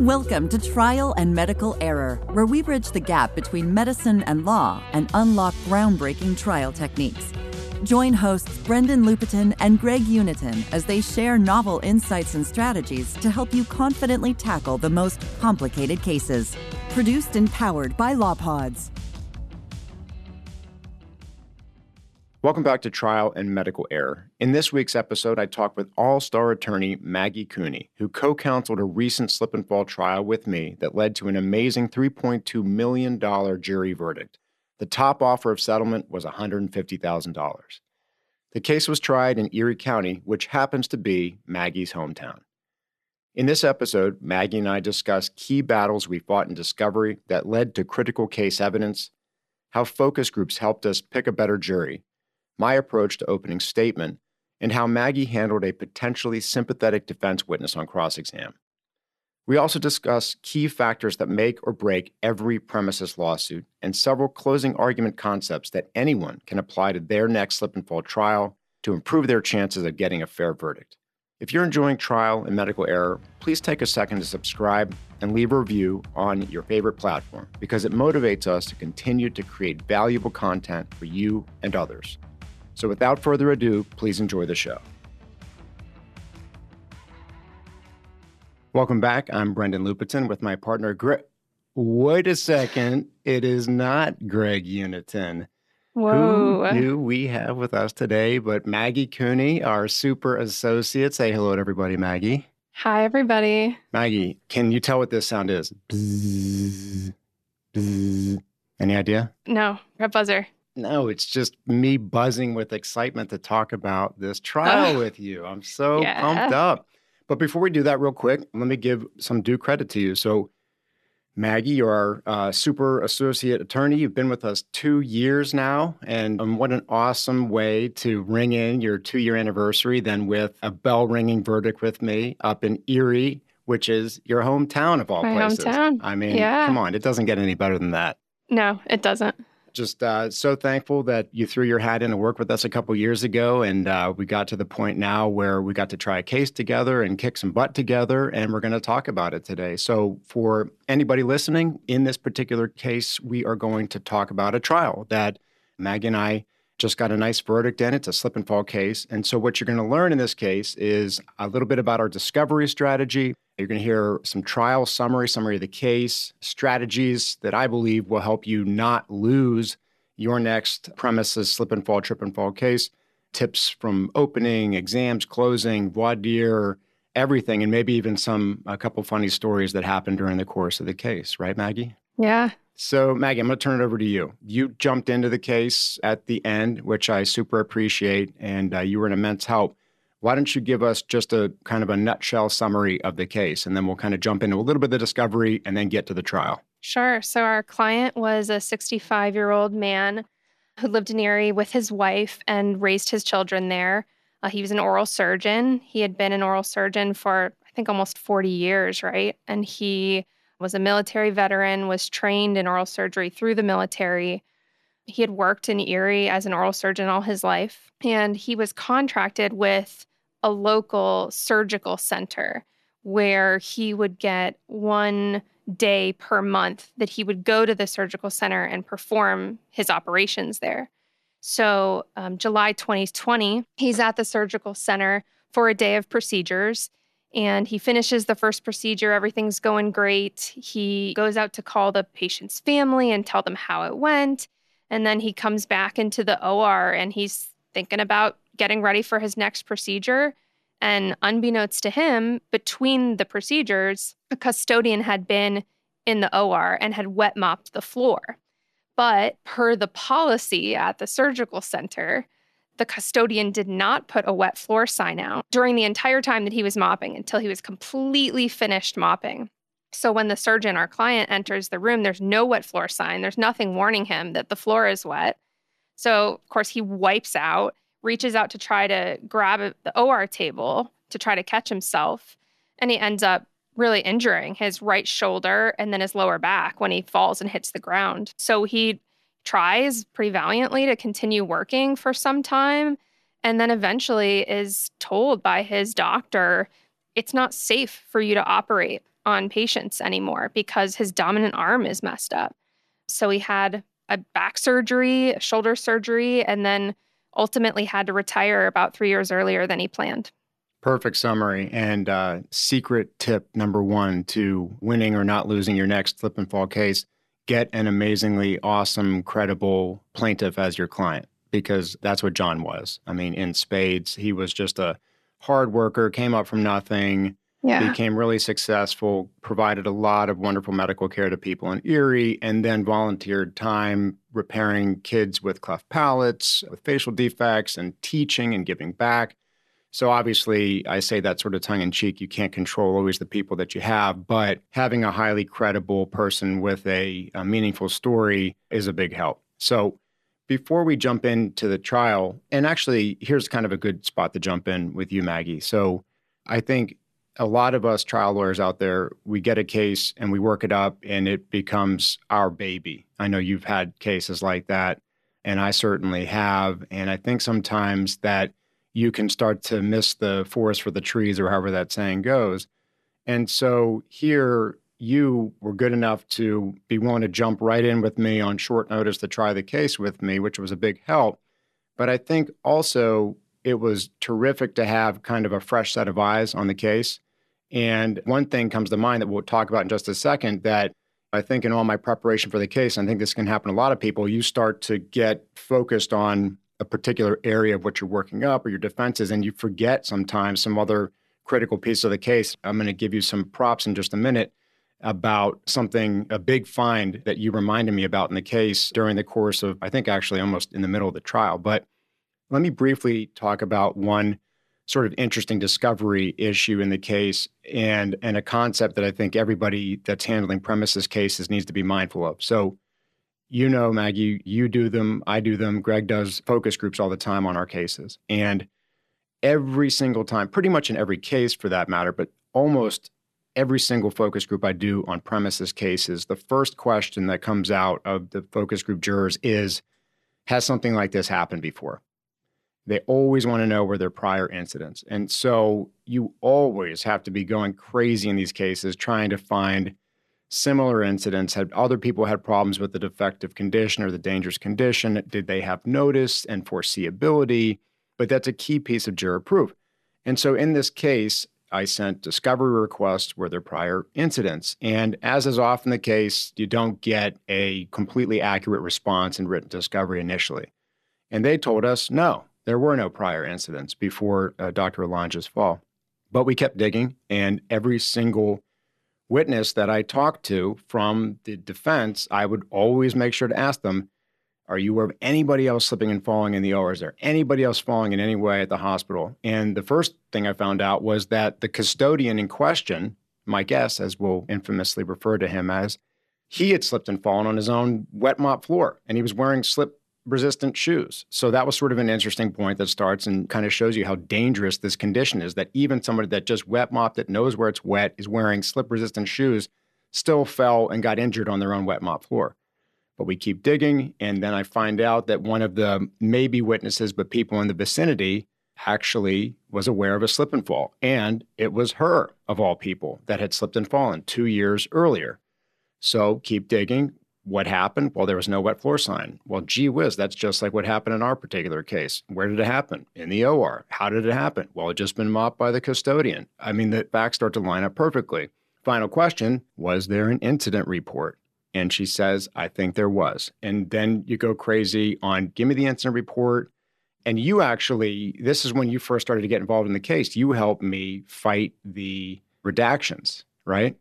Welcome to Trial and Medical Error, where we bridge the gap between medicine and law and unlock groundbreaking trial techniques. Join hosts Brendan Lupetin and Greg Unatin as they share novel insights and strategies to help you confidently tackle the most complicated cases. Produced and powered by LawPods. Welcome back to Trial and Medical Error. In this week's episode, I talked with all star attorney Maggie Cooney, who co counseled a recent slip and fall trial with me that led to an amazing $3.2 million jury verdict. The top offer of settlement was $150,000. The case was tried in Erie County, which happens to be Maggie's hometown. In this episode, Maggie and I discuss key battles we fought in discovery that led to critical case evidence, how focus groups helped us pick a better jury my approach to opening statement, and how Maggie handled a potentially sympathetic defense witness on cross exam. We also discuss key factors that make or break every premises lawsuit and several closing argument concepts that anyone can apply to their next slip and fall trial to improve their chances of getting a fair verdict. If you're enjoying trial and medical error, please take a second to subscribe and leave a review on your favorite platform because it motivates us to continue to create valuable content for you and others. So without further ado, please enjoy the show. Welcome back. I'm Brendan Lupetin with my partner, Greg. Wait a second. It is not Greg Unatin. Whoa. Who do we have with us today but Maggie Cooney, our super associate? Say hello to everybody, Maggie. Hi, everybody. Maggie, can you tell what this sound is? Bzz, bzz. Any idea? No, red buzzer. No, it's just me buzzing with excitement to talk about this trial with you. I'm so Yeah. pumped up. But before we do that, real quick, let me give some due credit to you. So, Maggie, you're our uh, super associate attorney. You've been with us two years now. And um, what an awesome way to ring in your two year anniversary, then with a bell ringing verdict with me up in Erie, which is your hometown of all My places. hometown. I mean, Yeah. come on, it doesn't get any better than that No, it doesn't. Just uh, so thankful that you threw your hat in and worked with us a couple years ago and uh, we got to the point now where we got to try a case together and kick some butt together and we're going to talk about it today. So for anybody listening in this particular case we are going to talk about a trial that maggie and i just got a nice verdict in it's a slip and fall case and so what you're going to learn in this case is a little bit about our discovery strategy you're going to hear some trial summary, summary of the case, strategies that I believe will help you not lose your next premises slip and fall, trip and fall case, tips from opening, exams, closing, voir dire, everything, and maybe even some a couple funny stories that happened during the course of the case, right, Maggie? Yeah. So, Maggie, I'm going to turn it over to you. You jumped into the case at the end, which I super appreciate, and uh, you were an immense help. Why don't you give us just a kind of a nutshell summary of the case, and then we'll kind of jump into a little bit of the discovery and then get to the trial. Sure. So, our client was a 65 year old man who lived in Erie with his wife and raised his children there. Uh, he was an oral surgeon. He had been an oral surgeon for, I think, almost 40 years, right? And he was a military veteran, was trained in oral surgery through the military. He had worked in Erie as an oral surgeon all his life, and he was contracted with a local surgical center where he would get one day per month that he would go to the surgical center and perform his operations there. So, um, July 2020, he's at the surgical center for a day of procedures and he finishes the first procedure. Everything's going great. He goes out to call the patient's family and tell them how it went. And then he comes back into the OR and he's thinking about getting ready for his next procedure. And unbeknownst to him, between the procedures, a custodian had been in the OR and had wet mopped the floor. But per the policy at the surgical center, the custodian did not put a wet floor sign out during the entire time that he was mopping until he was completely finished mopping. So when the surgeon, our client, enters the room, there's no wet floor sign. There's nothing warning him that the floor is wet. So, of course, he wipes out, reaches out to try to grab the OR table to try to catch himself. And he ends up really injuring his right shoulder and then his lower back when he falls and hits the ground. So he tries pretty valiantly to continue working for some time and then eventually is told by his doctor it's not safe for you to operate on patients anymore because his dominant arm is messed up. So he had a back surgery, a shoulder surgery, and then ultimately had to retire about three years earlier than he planned. Perfect summary. And uh, secret tip number one to winning or not losing your next slip and fall case get an amazingly awesome, credible plaintiff as your client because that's what John was. I mean, in spades, he was just a hard worker, came up from nothing, yeah. became really successful, provided a lot of wonderful medical care to people in Erie, and then volunteered time repairing kids with cleft palates, with facial defects, and teaching and giving back. So obviously, I say that sort of tongue in cheek. You can't control always the people that you have, but having a highly credible person with a, a meaningful story is a big help. So before we jump into the trial, and actually, here's kind of a good spot to jump in with you, Maggie. So I think a lot of us trial lawyers out there, we get a case and we work it up and it becomes our baby. I know you've had cases like that, and I certainly have. And I think sometimes that you can start to miss the forest for the trees, or however that saying goes. And so here, you were good enough to be willing to jump right in with me on short notice to try the case with me, which was a big help. But I think also it was terrific to have kind of a fresh set of eyes on the case. And one thing comes to mind that we'll talk about in just a second that I think in all my preparation for the case, I think this can happen to a lot of people, you start to get focused on a particular area of what you're working up or your defenses, and you forget sometimes some other critical piece of the case. I'm going to give you some props in just a minute about something, a big find that you reminded me about in the case during the course of, I think actually almost in the middle of the trial. But let me briefly talk about one sort of interesting discovery issue in the case and, and a concept that I think everybody that's handling premises cases needs to be mindful of. So, you know, Maggie, you do them, I do them. Greg does focus groups all the time on our cases. And every single time, pretty much in every case for that matter, but almost every single focus group I do on premises cases, the first question that comes out of the focus group jurors is Has something like this happened before? They always want to know where their prior incidents. And so you always have to be going crazy in these cases trying to find similar incidents? Had other people had problems with the defective condition or the dangerous condition? Did they have notice and foreseeability? But that's a key piece of juror proof. And so in this case, I sent discovery requests were there prior incidents. And as is often the case, you don't get a completely accurate response in written discovery initially. And they told us no, there were no prior incidents before uh, Dr. Alanja's fall. But we kept digging, and every single witness that I talked to from the defense, I would always make sure to ask them, are you aware of anybody else slipping and falling in the OR? Is there anybody else falling in any way at the hospital? And the first thing I found out was that the custodian in question, Mike S., as we'll infamously refer to him as, he had slipped and fallen on his own wet mop floor and he was wearing slip resistant shoes. So that was sort of an interesting point that starts and kind of shows you how dangerous this condition is that even somebody that just wet mopped it, knows where it's wet, is wearing slip resistant shoes, still fell and got injured on their own wet mop floor. But we keep digging, and then I find out that one of the maybe witnesses, but people in the vicinity, actually was aware of a slip and fall. And it was her, of all people, that had slipped and fallen two years earlier. So keep digging. What happened? Well, there was no wet floor sign. Well, gee whiz, that's just like what happened in our particular case. Where did it happen? In the OR. How did it happen? Well, it just been mopped by the custodian. I mean, the facts start to line up perfectly. Final question Was there an incident report? And she says, I think there was. And then you go crazy on give me the incident report. And you actually, this is when you first started to get involved in the case. You helped me fight the redactions, right?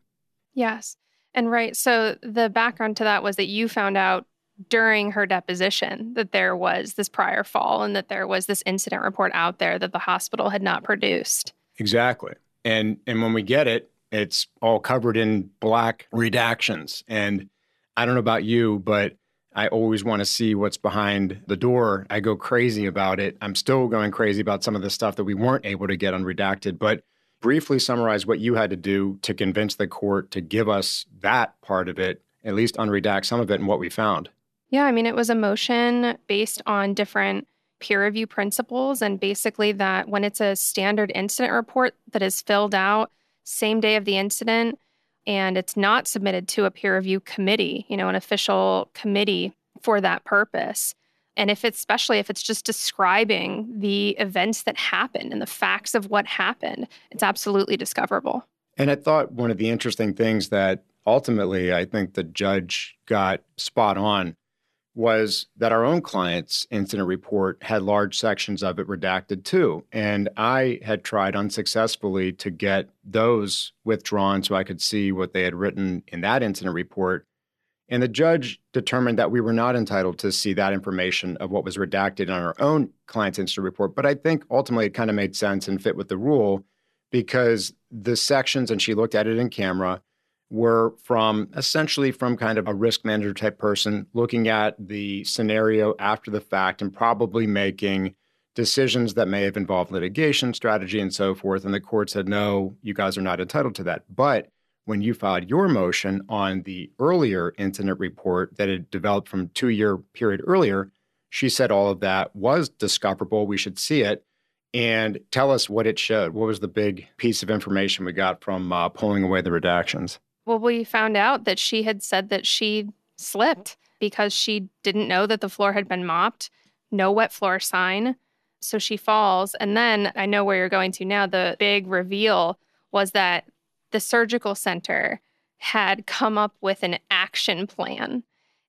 Yes. And right. So the background to that was that you found out during her deposition that there was this prior fall and that there was this incident report out there that the hospital had not produced. Exactly. And and when we get it, it's all covered in black redactions. And I don't know about you, but I always want to see what's behind the door. I go crazy about it. I'm still going crazy about some of the stuff that we weren't able to get unredacted, but briefly summarize what you had to do to convince the court to give us that part of it, at least unredact some of it and what we found. Yeah, I mean, it was a motion based on different peer review principles, and basically that when it's a standard incident report that is filled out same day of the incident, and it's not submitted to a peer review committee, you know, an official committee for that purpose. And if it's especially if it's just describing the events that happened and the facts of what happened, it's absolutely discoverable. And I thought one of the interesting things that ultimately I think the judge got spot on was that our own client's incident report had large sections of it redacted too. And I had tried unsuccessfully to get those withdrawn so I could see what they had written in that incident report. And the judge determined that we were not entitled to see that information of what was redacted on our own client's incident report. But I think ultimately it kind of made sense and fit with the rule because the sections, and she looked at it in camera, were from essentially from kind of a risk manager type person looking at the scenario after the fact and probably making decisions that may have involved litigation strategy and so forth. And the court said, no, you guys are not entitled to that. But when you filed your motion on the earlier incident report that had developed from two year period earlier, she said all of that was discoverable. We should see it. And tell us what it showed. What was the big piece of information we got from uh, pulling away the redactions? Well, we found out that she had said that she slipped because she didn't know that the floor had been mopped, no wet floor sign. So she falls. And then I know where you're going to now. The big reveal was that the surgical center had come up with an action plan.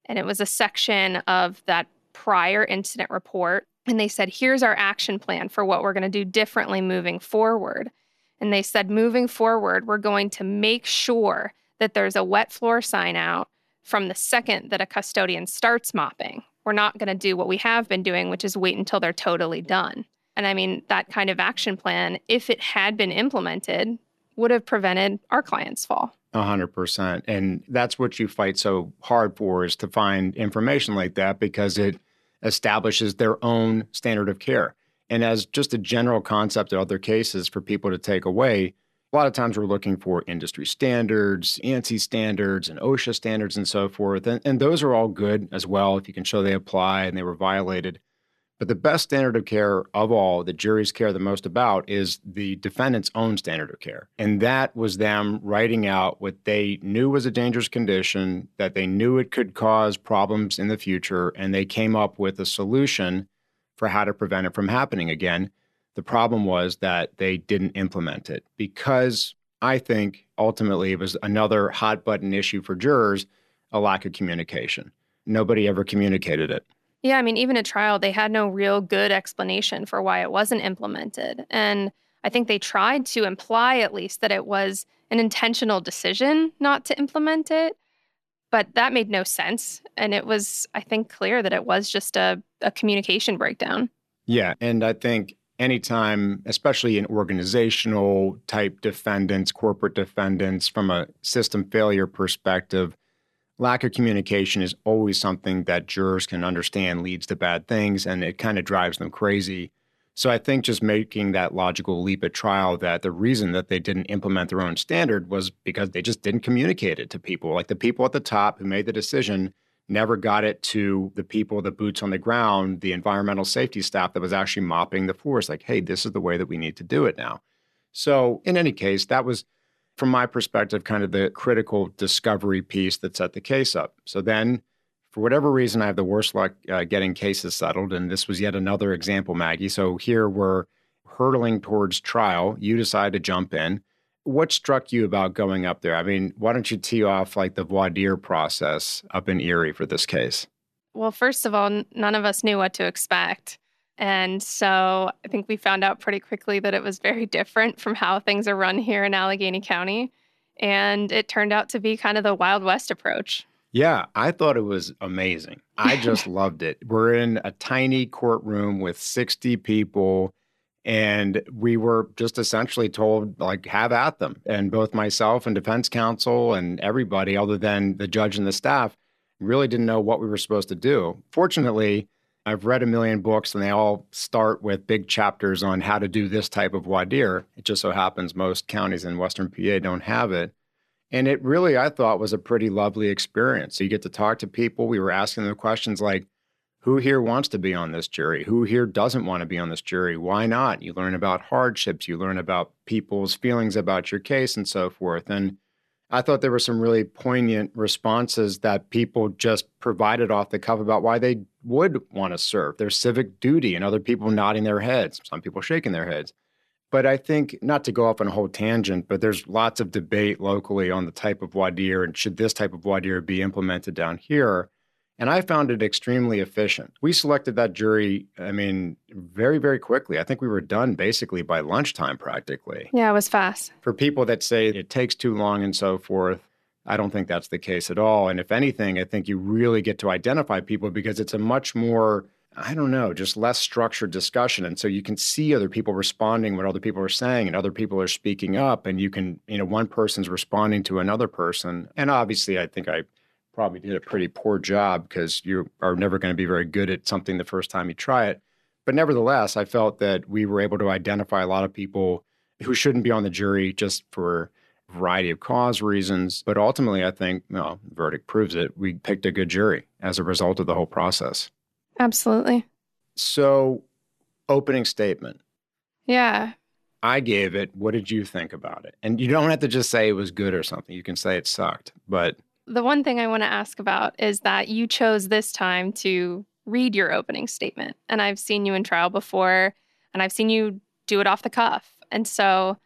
And it was a section of that prior incident report. And they said, here's our action plan for what we're going to do differently moving forward. And they said, moving forward, we're going to make sure that there's a wet floor sign out from the second that a custodian starts mopping. We're not going to do what we have been doing, which is wait until they're totally done. And I mean, that kind of action plan, if it had been implemented, would have prevented our clients' fall. A hundred percent. And that's what you fight so hard for is to find information like that because it establishes their own standard of care. And as just a general concept in other cases for people to take away, a lot of times we're looking for industry standards, ANSI standards, and OSHA standards, and so forth. And, and those are all good as well if you can show they apply and they were violated. But the best standard of care of all that juries care the most about is the defendant's own standard of care. And that was them writing out what they knew was a dangerous condition, that they knew it could cause problems in the future, and they came up with a solution for how to prevent it from happening again. The problem was that they didn't implement it because I think ultimately it was another hot button issue for jurors a lack of communication. Nobody ever communicated it. Yeah, I mean, even at trial, they had no real good explanation for why it wasn't implemented. And I think they tried to imply, at least, that it was an intentional decision not to implement it. But that made no sense. And it was, I think, clear that it was just a, a communication breakdown. Yeah. And I think anytime, especially in organizational type defendants, corporate defendants, from a system failure perspective, lack of communication is always something that jurors can understand leads to bad things and it kind of drives them crazy. So I think just making that logical leap at trial that the reason that they didn't implement their own standard was because they just didn't communicate it to people. Like the people at the top who made the decision never got it to the people, the boots on the ground, the environmental safety staff that was actually mopping the floors. Like, hey, this is the way that we need to do it now. So, in any case, that was, from my perspective, kind of the critical discovery piece that set the case up. So then, for whatever reason, I have the worst luck uh, getting cases settled. And this was yet another example, Maggie. So here we're hurtling towards trial. You decide to jump in what struck you about going up there? I mean, why don't you tee off like the voir dire process up in Erie for this case? Well, first of all, none of us knew what to expect. And so I think we found out pretty quickly that it was very different from how things are run here in Allegheny County. And it turned out to be kind of the Wild West approach. Yeah, I thought it was amazing. I just loved it. We're in a tiny courtroom with 60 people and we were just essentially told, like, have at them. And both myself and defense counsel and everybody, other than the judge and the staff, really didn't know what we were supposed to do. Fortunately, I've read a million books and they all start with big chapters on how to do this type of dire. It just so happens most counties in Western PA don't have it. And it really, I thought, was a pretty lovely experience. So you get to talk to people. We were asking them questions like, who here wants to be on this jury? Who here doesn't want to be on this jury? Why not? You learn about hardships, you learn about people's feelings about your case and so forth. And I thought there were some really poignant responses that people just provided off the cuff about why they would want to serve, their civic duty, and other people nodding their heads, some people shaking their heads. But I think, not to go off on a whole tangent, but there's lots of debate locally on the type of dire and should this type of dire be implemented down here. And I found it extremely efficient. We selected that jury, I mean, very, very quickly. I think we were done basically by lunchtime practically. Yeah, it was fast. For people that say it takes too long and so forth, I don't think that's the case at all. And if anything, I think you really get to identify people because it's a much more, I don't know, just less structured discussion. And so you can see other people responding what other people are saying and other people are speaking up. And you can, you know, one person's responding to another person. And obviously, I think I probably did a pretty poor job because you are never going to be very good at something the first time you try it. But nevertheless, I felt that we were able to identify a lot of people who shouldn't be on the jury just for variety of cause reasons. But ultimately, I think, well, the verdict proves it. We picked a good jury as a result of the whole process. Absolutely. So, opening statement. Yeah. I gave it. What did you think about it? And you don't have to just say it was good or something. You can say it sucked. But the one thing I want to ask about is that you chose this time to read your opening statement. And I've seen you in trial before, and I've seen you do it off the cuff. And so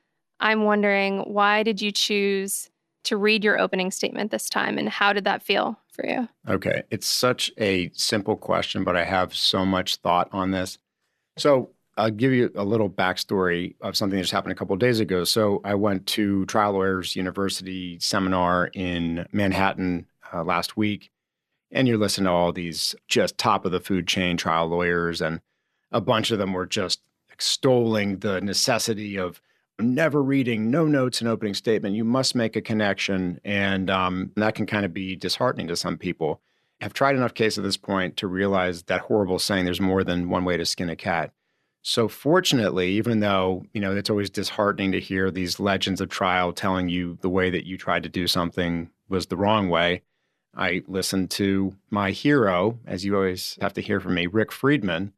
I'm wondering why did you choose to read your opening statement this time, and how did that feel for you? Okay. It's such a simple question, but I have so much thought on this. So I'll give you a little backstory of something that just happened a couple days ago. So I went to Trial Lawyers University seminar in Manhattan uh, last week, and you're listening to all these just top of the food chain trial lawyers, and a bunch of them were just extolling the necessity of never reading, no notes in opening statement. You must make a connection, and um, that can kind of be disheartening to some people. I've tried enough cases at this point to realize that horrible saying, "There's more than one way to skin a cat." So fortunately, even though, you know, it's always disheartening to hear these legends of trial telling you the way that you tried to do something was the wrong way, I listened to my hero, as you always have to hear from me, Rick Friedman,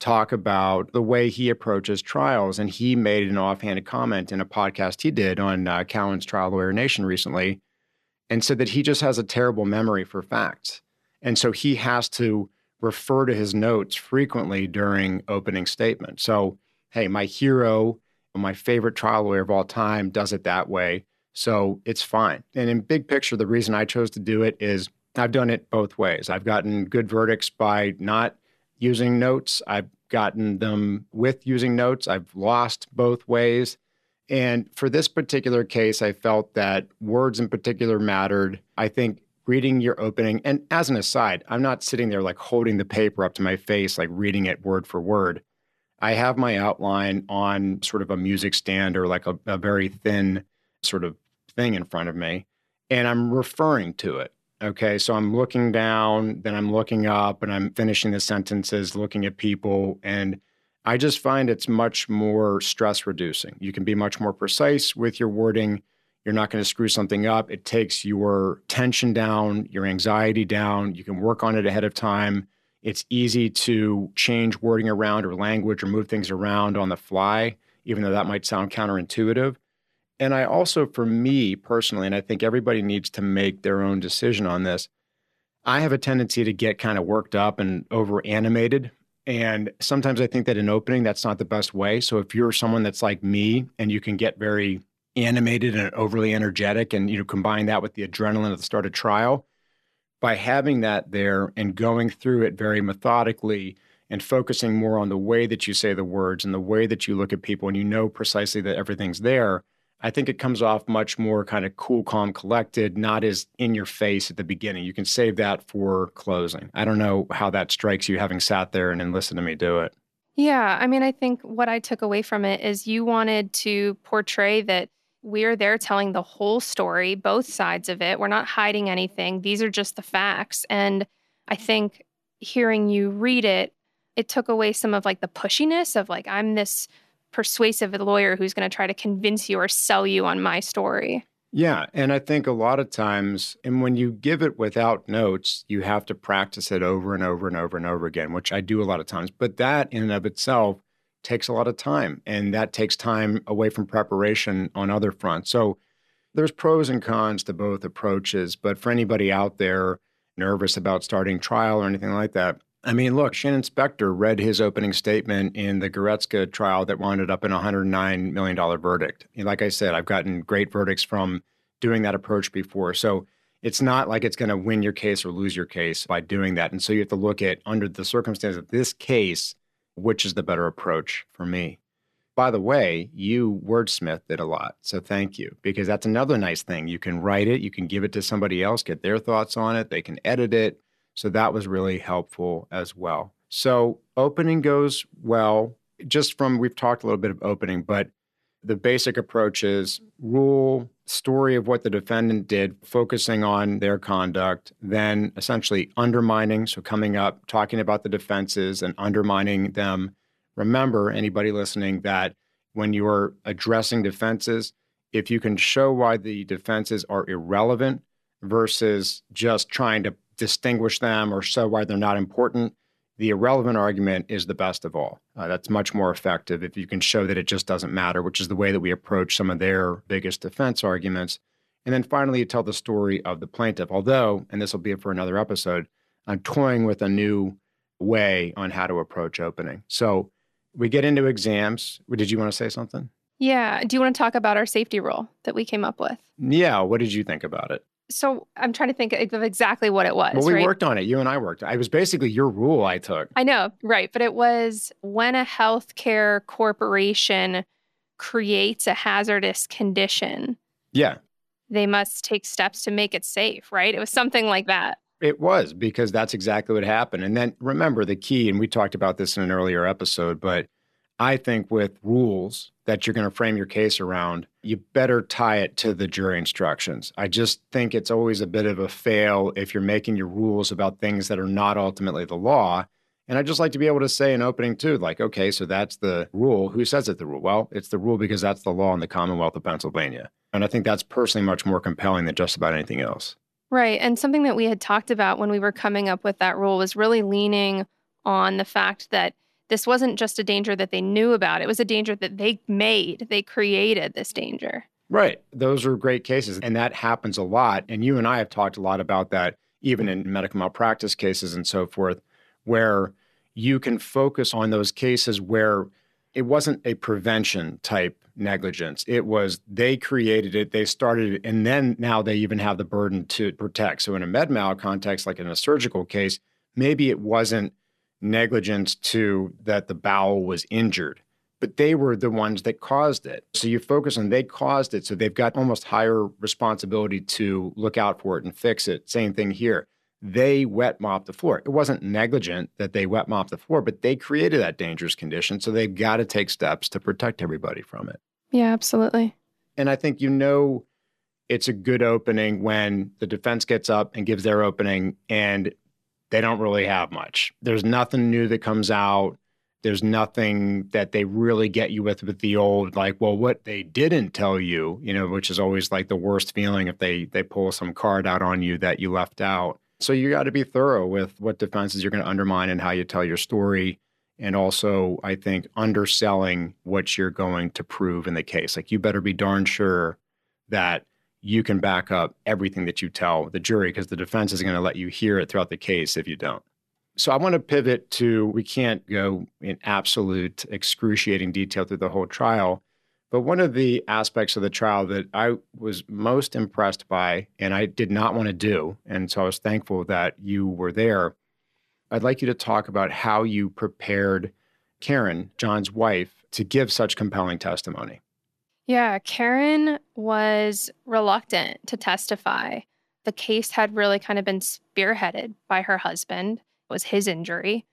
talk about the way he approaches trials. And he made an offhanded comment in a podcast he did on uh, Cowen's Trial Lawyer Nation recently and said that he just has a terrible memory for facts. And so he has to refer to his notes frequently during opening statement. So, hey, my hero, my favorite trial lawyer of all time, does it that way. So it's fine. And in big picture, the reason I chose to do it is I've done it both ways. I've gotten good verdicts by not using notes. I've gotten them with using notes. I've lost both ways. And for this particular case, I felt that words in particular mattered. I think reading your opening. And as an aside, I'm not sitting there like holding the paper up to my face, like reading it word for word. I have my outline on sort of a music stand or like a, a very thin sort of thing in front of me, and I'm referring to it. Okay, so I'm looking down, then I'm looking up, and I'm finishing the sentences, looking at people. And I just find it's much more stress reducing. You can be much more precise with your wording you're not going to screw something up. It takes your tension down, your anxiety down. You can work on it ahead of time. It's easy to change wording around or language or move things around on the fly, even though that might sound counterintuitive. And I also, for me personally, and I think everybody needs to make their own decision on this, I have a tendency to get kind of worked up and over animated. And sometimes I think that in opening, that's not the best way. So if you're someone that's like me and you can get very animated and overly energetic and you know combine that with the adrenaline at the start of trial by having that there and going through it very methodically and focusing more on the way that you say the words and the way that you look at people and you know precisely that everything's there i think it comes off much more kind of cool calm collected not as in your face at the beginning you can save that for closing i don't know how that strikes you having sat there and, and listened to me do it yeah i mean i think what i took away from it is you wanted to portray that we're there telling the whole story, both sides of it. We're not hiding anything. These are just the facts. And I think hearing you read it, it took away some of like the pushiness of like, I'm this persuasive lawyer who's going to try to convince you or sell you on my story. Yeah. And I think a lot of times, and when you give it without notes, you have to practice it over and over and over and over again, which I do a lot of times. But that in and of itself takes a lot of time and that takes time away from preparation on other fronts. So There's pros and cons to both approaches, but for anybody out there nervous about starting trial or anything like that, I mean, look, Shanin Specter read his opening statement in the Goretzka trial that wound up in a $109 million verdict. Like I said, I've gotten great verdicts from doing that approach before. So it's not like it's going to win your case or lose your case by doing that. And so you have to look at, under the circumstances of this case, which is the better approach for me. By the way, you wordsmithed it a lot. So thank you, because that's another nice thing. You can write it, you can give it to somebody else, get their thoughts on it, they can edit it. So that was really helpful as well. So opening goes well, just from we've talked a little bit of opening, but the basic approach is rule, story of what the defendant did, focusing on their conduct, then essentially undermining, so coming up, talking about the defenses and undermining them. Remember, anybody listening, that when you're addressing defenses, if you can show why the defenses are irrelevant versus just trying to distinguish them or show why they're not important, the irrelevant argument is the best of all. Uh, that's much more effective if you can show that it just doesn't matter, which is the way that we approach some of their biggest defense arguments. And then finally, you tell the story of the plaintiff. Although, and this will be for another episode, I'm toying with a new way on how to approach opening. So we get into exams. Did you want to say something? Yeah. Do you want to talk about our safety rule that we came up with? Yeah. What did you think about it? So I'm trying to think of exactly what it was. Well, we right? worked on it. You and I worked. It was basically your rule I took. I know, right. But it was when a healthcare corporation creates a hazardous condition. Yeah. They must take steps to make it safe, right? It was something like that. It was because that's exactly what happened. And then remember the key, and we talked about this in an earlier episode, but I think with rules that you're going to frame your case around, you better tie it to the jury instructions. I just think it's always a bit of a fail if you're making your rules about things that are not ultimately the law. And I just like to be able to say in opening too, like, okay, so that's the rule. Who says it's the rule? Well, it's the rule because that's the law in the Commonwealth of Pennsylvania. And I think that's personally much more compelling than just about anything else. Right. And something that we had talked about when we were coming up with that rule was really leaning on the fact that this wasn't just a danger that they knew about, it was a danger that they made. They created this danger. Right. Those are great cases. And that happens a lot. And you and I have talked a lot about that, even in medical malpractice cases and so forth, where you can focus on those cases where it wasn't a prevention type negligence. It was they created it, they started it, and then now they even have the burden to protect. So in a med mal context, like in a surgical case, maybe it wasn't negligence to that the bowel was injured, but they were the ones that caused it. So you focus on they caused it. So they've got almost higher responsibility to look out for it and fix it. Same thing here. They wet mopped the floor. It wasn't negligent that they wet mopped the floor, but they created that dangerous condition. So they've got to take steps to protect everybody from it. Yeah, absolutely. And I think you know it's a good opening when the defense gets up and gives their opening and they don't really have much. There's nothing new that comes out. There's nothing that they really get you with with the old like, well, what they didn't tell you, you know, which is always like the worst feeling if they they pull some card out on you that you left out. So you got to be thorough with what defenses you're going to undermine and how you tell your story. And also, I think underselling what you're going to prove in the case. Like, you better be darn sure that you can back up everything that you tell the jury because the defense is going to let you hear it throughout the case if you don't. So I want to pivot to we can't go in absolute excruciating detail through the whole trial, but one of the aspects of the trial that I was most impressed by and I did not want to do, and so I was thankful that you were there. I'd like you to talk about how you prepared Karen, John's wife, to give such compelling testimony. Yeah, Karen was reluctant to testify. The case had really kind of been spearheaded by her husband. It was his injury.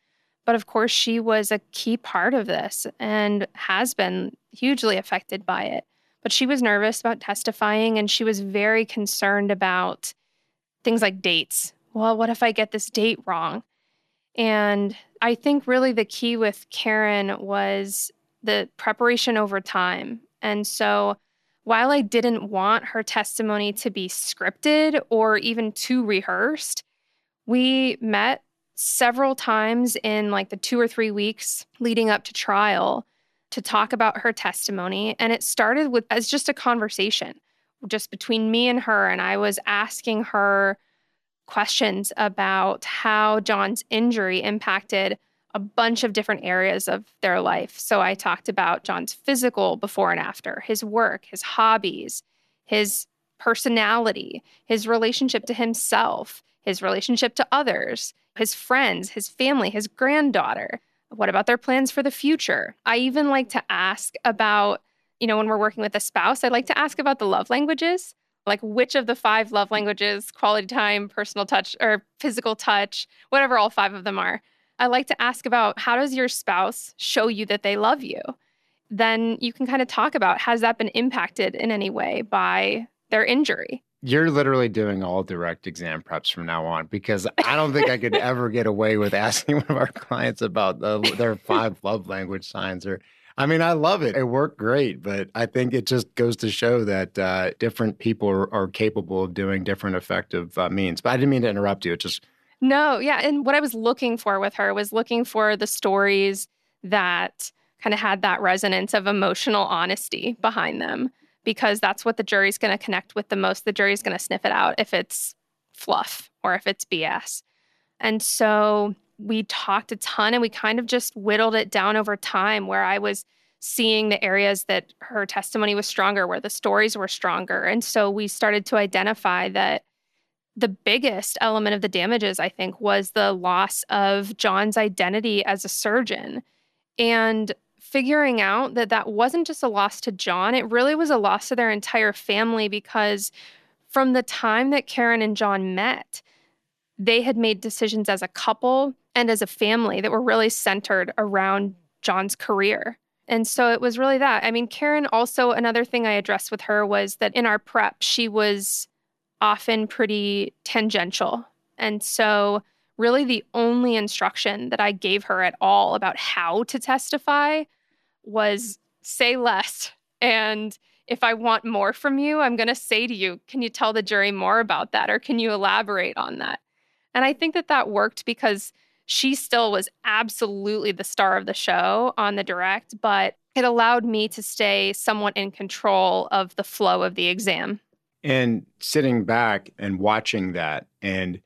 But of course, she was a key part of this and has been hugely affected by it. But she was nervous about testifying and she was very concerned about things like dates. Well, what if I get this date wrong? And I think really the key with Karen was the preparation over time and so while I didn't want her testimony to be scripted or even too rehearsed, we met several times in like the two or three weeks leading up to trial to talk about her testimony. And it started with as just a conversation. just between me and her, and I was asking her questions about how John's injury impacted a bunch of different areas of their life. So I talked about John's physical before and after, his work, his hobbies, his personality, his relationship to himself, his relationship to others, his friends, his family, his granddaughter. What about their plans for the future? I even like to ask about, you know, when we're working with a spouse, I like to ask about the love languages, like which of the five love languages, quality time, personal touch, or physical touch, whatever all five of them are. I like to ask about how does your spouse show you that they love you? Then you can kind of talk about has that been impacted in any way by their injury? You're literally doing all direct exam preps from now on because I don't think I could ever get away with asking one of our clients about the, their five love language signs or I mean, I love it. It worked great, but I think it just goes to show that uh, different people are, are, capable of doing different effective uh, means. But I didn't mean to interrupt you. It just no, yeah. And what I was looking for with her was looking for the stories that kind of had that resonance of emotional honesty behind them because that's what the jury's going to connect with the most. The jury's going to sniff it out if it's fluff or if it's BS. And so we talked a ton and we kind of just whittled it down over time where I was seeing the areas that her testimony was stronger, where the stories were stronger. And so we started to identify that the biggest element of the damages, I think, was the loss of John's identity as a surgeon. And figuring out that that wasn't just a loss to John, it really was a loss to their entire family because from the time that Karen and John met, they had made decisions as a couple and as a family that were really centered around John's career. And so it was really that. I mean, Karen also, another thing I addressed with her was that in our prep, she was often pretty tangential. And so, really, the only instruction that I gave her at all about how to testify was say less. And if I want more from you, I'm going to say to you, can you tell the jury more about that? Or can you elaborate on that? And I think that that worked because she still was absolutely the star of the show on the direct, but it allowed me to stay somewhat in control of the flow of the exam. And sitting back and watching that, and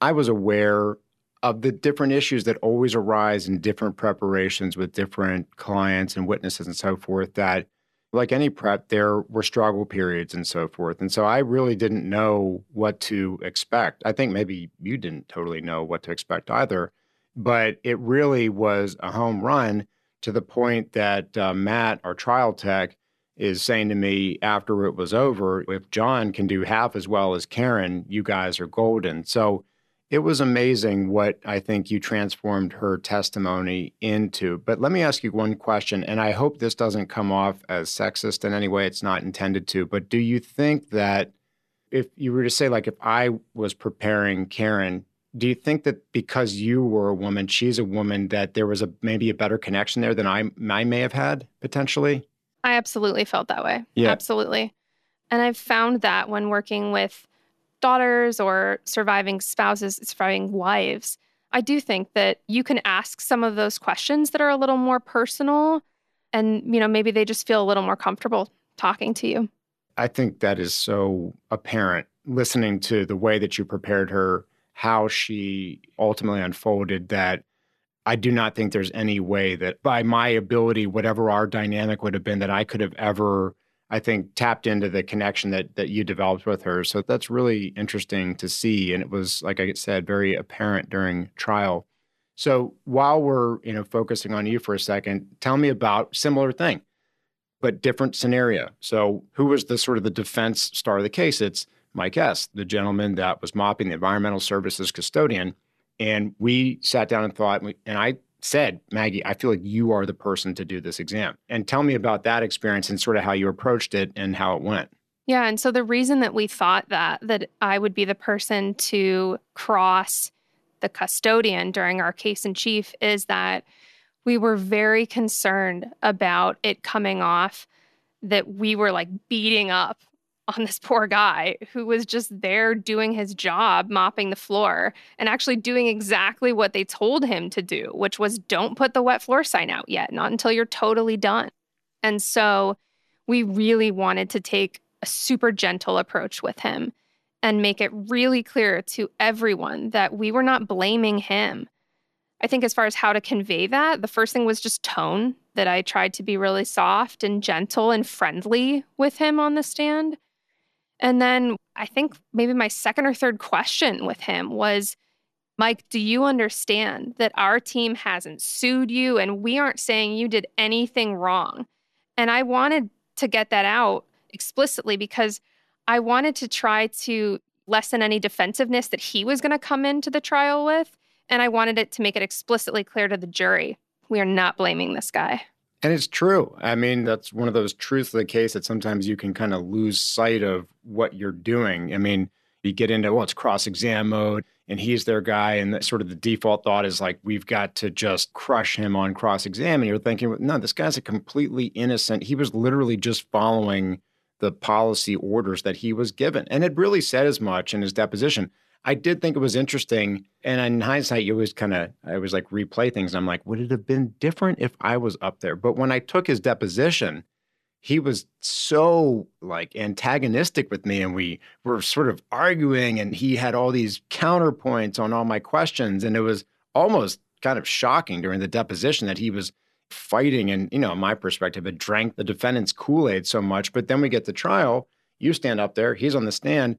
I was aware of the different issues that always arise in different preparations with different clients and witnesses and so forth. That, like any prep, there were struggle periods and so forth. And so I really didn't know what to expect. I think maybe you didn't totally know what to expect either, but it really was a home run to the point that uh, Matt, our trial tech, is saying to me after it was over, if John can do half as well as Karen, you guys are golden. So it was amazing what I think you transformed her testimony into. But let me ask you one question, and I hope this doesn't come off as sexist in any way. It's not intended to. But do you think that if you were to say, like, if I was preparing Karen, do you think that because you were a woman, she's a woman, that there was a maybe a better connection there than I, I may have had potentially? I absolutely felt that way. Yeah. Absolutely. And I've found that when working with daughters or surviving spouses, surviving wives, I do think that you can ask some of those questions that are a little more personal and you know maybe they just feel a little more comfortable talking to you. I think that is so apparent listening to the way that you prepared her, how she ultimately unfolded that I do not think there's any way that by my ability, whatever our dynamic would have been, that I could have ever, I think, tapped into the connection that that you developed with her. So that's really interesting to see. And it was, like I said, very apparent during trial. So while we're, you know, focusing on you for a second, tell me about similar thing, but different scenario. So who was the sort of the defense star of the case? It's Mike S., the gentleman that was mopping the environmental services custodian and we sat down and thought, and I said, Maggie, I feel like you are the person to do this exam. And tell me about that experience and sort of how you approached it and how it went. Yeah. And so the reason that we thought that, that I would be the person to cross the custodian during our case in chief is that we were very concerned about it coming off that we were like beating up on this poor guy who was just there doing his job, mopping the floor, and actually doing exactly what they told him to do, which was don't put the wet floor sign out yet, not until you're totally done. And so we really wanted to take a super gentle approach with him and make it really clear to everyone that we were not blaming him. I think, as far as how to convey that, the first thing was just tone, that I tried to be really soft and gentle and friendly with him on the stand. And then I think maybe my second or third question with him was Mike, do you understand that our team hasn't sued you and we aren't saying you did anything wrong? And I wanted to get that out explicitly because I wanted to try to lessen any defensiveness that he was going to come into the trial with. And I wanted it to make it explicitly clear to the jury we are not blaming this guy. And it's true. I mean, that's one of those truths of the case that sometimes you can kind of lose sight of what you're doing. I mean, you get into, well, it's cross exam mode and he's their guy. And sort of the default thought is like, we've got to just crush him on cross exam. And you're thinking, no, this guy's a completely innocent. He was literally just following the policy orders that he was given. And it really said as much in his deposition. I did think it was interesting. And in hindsight, you always kind of, I was like replay things. I'm like, would it have been different if I was up there? But when I took his deposition, he was so like antagonistic with me and we were sort of arguing and he had all these counterpoints on all my questions and it was almost kind of shocking during the deposition that he was fighting and you know my perspective had drank the defendant's kool-aid so much but then we get to trial you stand up there he's on the stand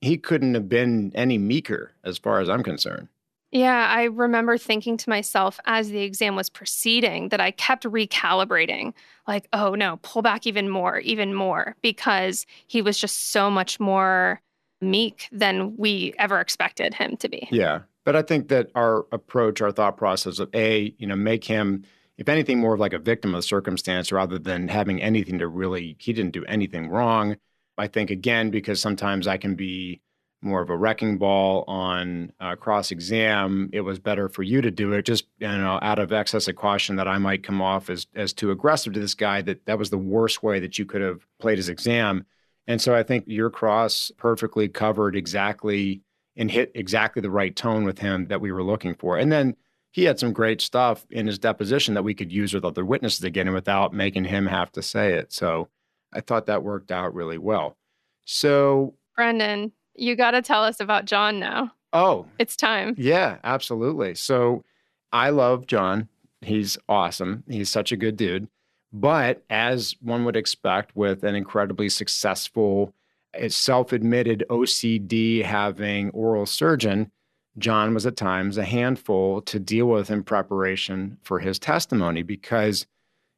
he couldn't have been any meeker as far as i'm concerned yeah, I remember thinking to myself as the exam was proceeding that I kept recalibrating, like, oh no, pull back even more, even more, because he was just so much more meek than we ever expected him to be. Yeah. But I think that our approach, our thought process of A, you know, make him, if anything, more of like a victim of circumstance rather than having anything to really, he didn't do anything wrong. I think, again, because sometimes I can be more of a wrecking ball on uh, cross exam, it was better for you to do it just you know out of excess of caution that I might come off as as too aggressive to this guy that that was the worst way that you could have played his exam. And so I think your cross perfectly covered exactly and hit exactly the right tone with him that we were looking for. And then he had some great stuff in his deposition that we could use with other witnesses again and without making him have to say it. So I thought that worked out really well. So Brendan, you got to tell us about John now. Oh, it's time. Yeah, absolutely. So I love John. He's awesome. He's such a good dude. But as one would expect with an incredibly successful, eh, self admitted OCD having oral surgeon, John was at times a handful to deal with in preparation for his testimony because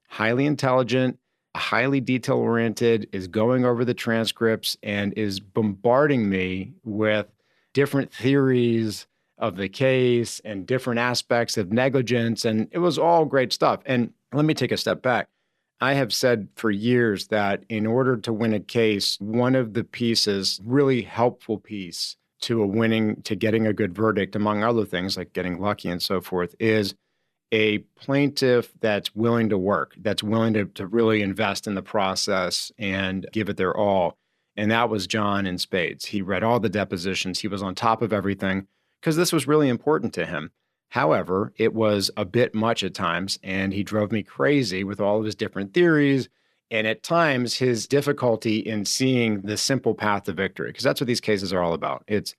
highly intelligent, highly detail oriented, is going over the transcripts and is bombarding me with different theories of the case and different aspects of negligence. And it was all great stuff. And let me take a step back. I have said for years that in order to win a case, one of the pieces, really helpful piece to a winning, to getting a good verdict, among other things like getting lucky and so forth, is a plaintiff that's willing to work, that's willing to, to really invest in the process and give it their all. And that was John in spades. He read all the depositions, he was on top of everything because this was really important to him. However, it was a bit much at times, and he drove me crazy with all of his different theories. And at times, his difficulty in seeing the simple path to victory, because that's what these cases are all about. It's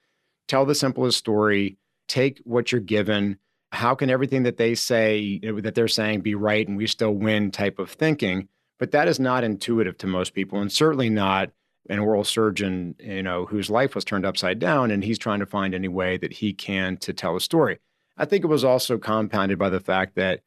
tell the simplest story, take what you're given, how can everything that they say that they're saying be right and we still win type of thinking but that is not intuitive to most people and certainly not an oral surgeon you know whose life was turned upside down and he's trying to find any way that he can to tell a story. I think it was also compounded by the fact that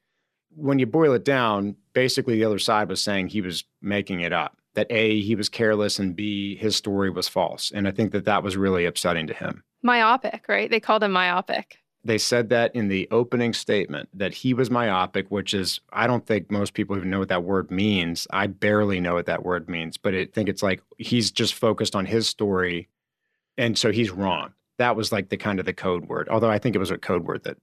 when you boil it down basically the other side was saying he was making it up that a he was careless and b his story was false. And i think that that was really upsetting to him. Myopic right? They called him myopic they said that in the opening statement that he was myopic, which is, I don't think most people even know what that word means. I barely know what that word means, but I think it's like he's just focused on his story. And so he's wrong. That was like the kind of the code word, although I think it was a code word that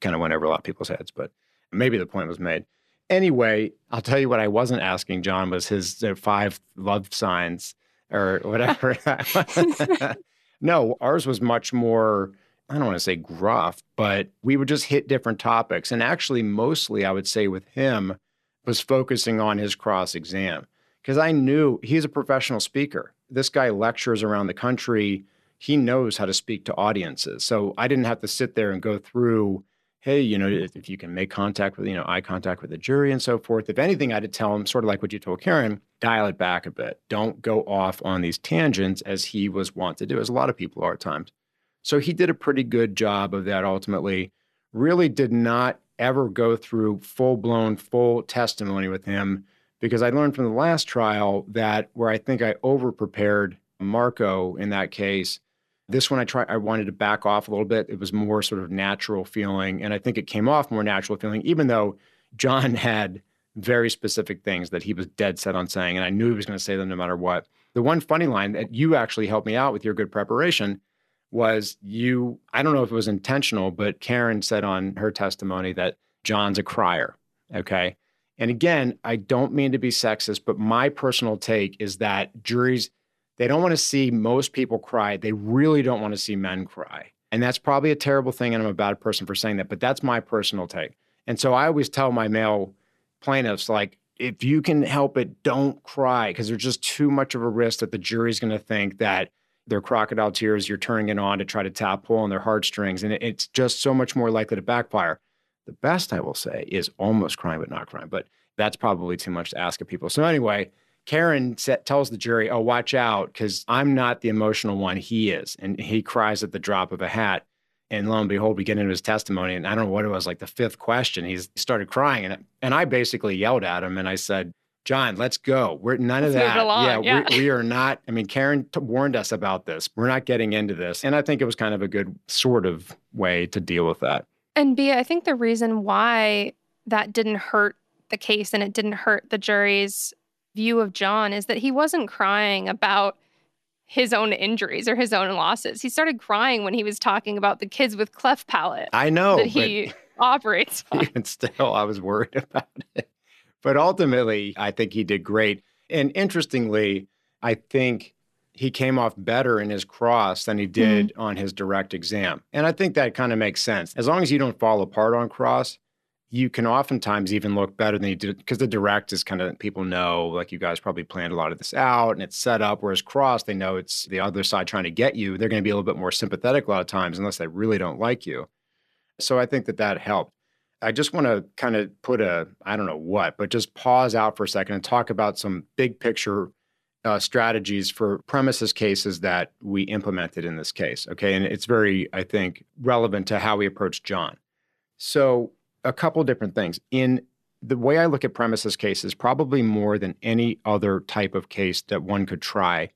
kind of went over a lot of people's heads, but maybe the point was made. Anyway, I'll tell you what I wasn't asking John was his uh, five love signs or whatever. no, ours was much more I don't want to say gruff, but we would just hit different topics. And actually, mostly, I would say with him, was focusing on his cross exam because I knew he's a professional speaker. this guy lectures around the country. He knows how to speak to audiences. So I didn't have to sit there and go through, hey, you know, if you can make contact with, you know, eye contact with the jury and so forth. If anything, I had to tell him, sort of like what you told Karen, dial it back a bit. Don't go off on these tangents as he was wont to do, as a lot of people are at times. So he did a pretty good job of that ultimately. Really did not ever go through full blown, full testimony with him because I learned from the last trial that where I think I over prepared Marco in that case. This one I tried I wanted to back off a little bit. It was more sort of natural feeling. And I think it came off more natural feeling, even though John had very specific things that he was dead set on saying. And I knew he was going to say them no matter what. The one funny line that you actually helped me out with your good preparation was you, I don't know if it was intentional, but Karen said on her testimony that John's a crier. Okay. And again, I don't mean to be sexist, but my personal take is that juries, they don't want to see most people cry. They really don't want to see men cry. And that's probably a terrible thing. And I'm a bad person for saying that, but that's my personal take. And so I always tell my male plaintiffs, like, if you can help it, don't cry because there's just too much of a risk that the jury's going to think that their crocodile tears, you're turning it on to try to tap pull on their heartstrings. And it's just so much more likely to backfire. The best I will say is almost crying, but not crying. But that's probably too much to ask of people. So, anyway, Karen set, tells the jury, Oh, watch out, because I'm not the emotional one. He is. And he cries at the drop of a hat. And lo and behold, we get into his testimony. And I don't know what it was, like the fifth question, he started crying. And, and I basically yelled at him and I said, John, let's go. We're none let's of that. yeah, yeah. We, we, are not. I mean, Karen t- warned us about this. We're not getting into this. And I think it was kind of a good sort of way to deal with that. And Bia, I think the reason why that didn't hurt the case and it didn't hurt the jury's view of John is that he wasn't crying about his own injuries or his own losses. He started crying when he was talking about the kids with cleft palate. I know that he operates. On. Even still, I was worried about it. But ultimately, I think he did great. And interestingly, I think he came off better in his cross than he did mm-hmm. on his direct exam. And I think that kind of makes sense. As long as you don't fall apart on cross, you can oftentimes even look better than you did because the direct is kind of people know, like you guys probably planned a lot of this out and it's set up. Whereas cross, they know it's the other side trying to get you. They're going to be a little bit more sympathetic a lot of times, unless they really don't like you. So I think that that helped. I just want to kind of put a, I don't know what, but just pause out for a second and talk about some big picture uh, strategies for premises cases that we implemented in this case. Okay. And it's very, I think, relevant to how we approach John. So, a couple different things. In the way I look at premises cases, probably more than any other type of case that one could try,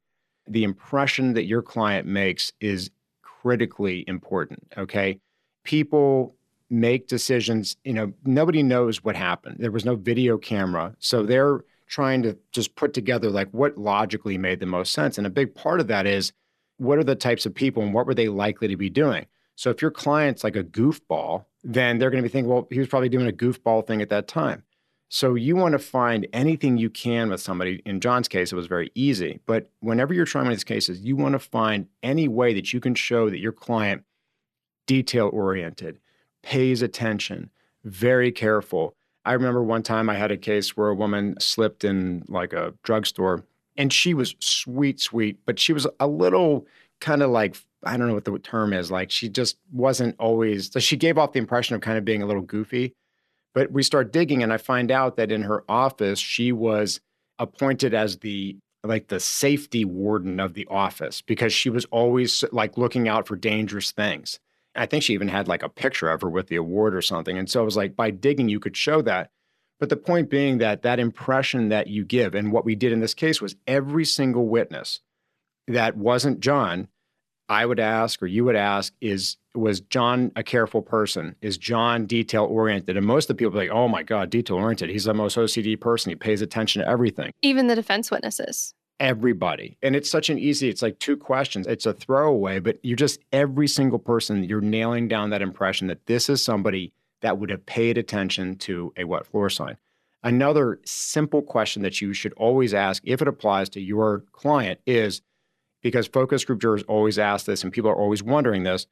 the impression that your client makes is critically important. Okay. People make decisions. You know, nobody knows what happened. There was no video camera. So they're trying to just put together like what logically made the most sense. And a big part of that is what are the types of people and what were they likely to be doing? So if your client's like a goofball, then they're going to be thinking, well, he was probably doing a goofball thing at that time. So you want to find anything you can with somebody. In John's case, it was very easy. But whenever you're trying one of these cases, you want to find any way that you can show that your client detail oriented, pays attention, very careful. I remember one time I had a case where a woman slipped in like a drugstore and she was sweet, sweet, but she was a little kind of like, I don't know what the term is. Like she just wasn't always, so she gave off the impression of kind of being a little goofy. But we start digging and I find out that in her office, she was appointed as the like the safety warden of the office because she was always like looking out for dangerous things. I think she even had like a picture of her with the award or something. And so it was like by digging, you could show that. But the point being that that impression that you give, and what we did in this case was every single witness that wasn't John, I would ask or you would ask, is was John a careful person? Is John detail oriented? And most of the people like, oh my God, detail oriented. He's the most OCD person. He pays attention to everything. Even the defense witnesses everybody. And it's such an easy, it's like two questions. It's a throwaway, but you're just every single person, you're nailing down that impression that this is somebody that would have paid attention to a wet floor sign. Another simple question that you should always ask if it applies to your client is because focus group jurors always ask this and people are always wondering this.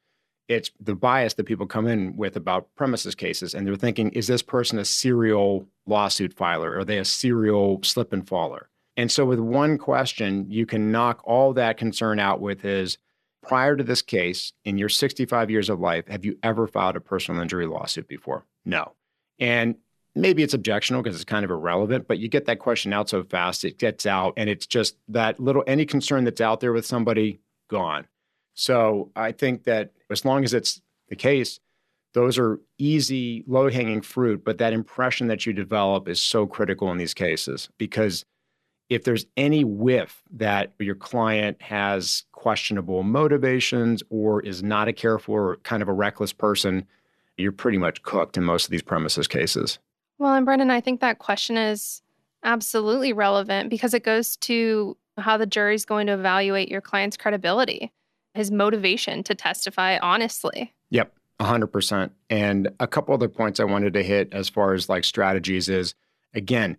It's the bias that people come in with about premises cases, and they're thinking, is this person a serial lawsuit filer? Are they a serial slip and faller? And so, with one question, you can knock all that concern out with is prior to this case, in your 65 years of life, have you ever filed a personal injury lawsuit before? No. And maybe it's objectionable because it's kind of irrelevant, but you get that question out so fast, it gets out, and it's just that little any concern that's out there with somebody gone. So I think that as long as it's the case, those are easy, low hanging fruit, but that impression that you develop is so critical in these cases because if there's any whiff that your client has questionable motivations or is not a careful or kind of a reckless person, you're pretty much cooked in most of these premises cases. Well, and Brendan, I think that question is absolutely relevant because it goes to how the jury's going to evaluate your client's credibility, his motivation to testify honestly. Yep, 100%. And a couple other points I wanted to hit as far as like strategies is again,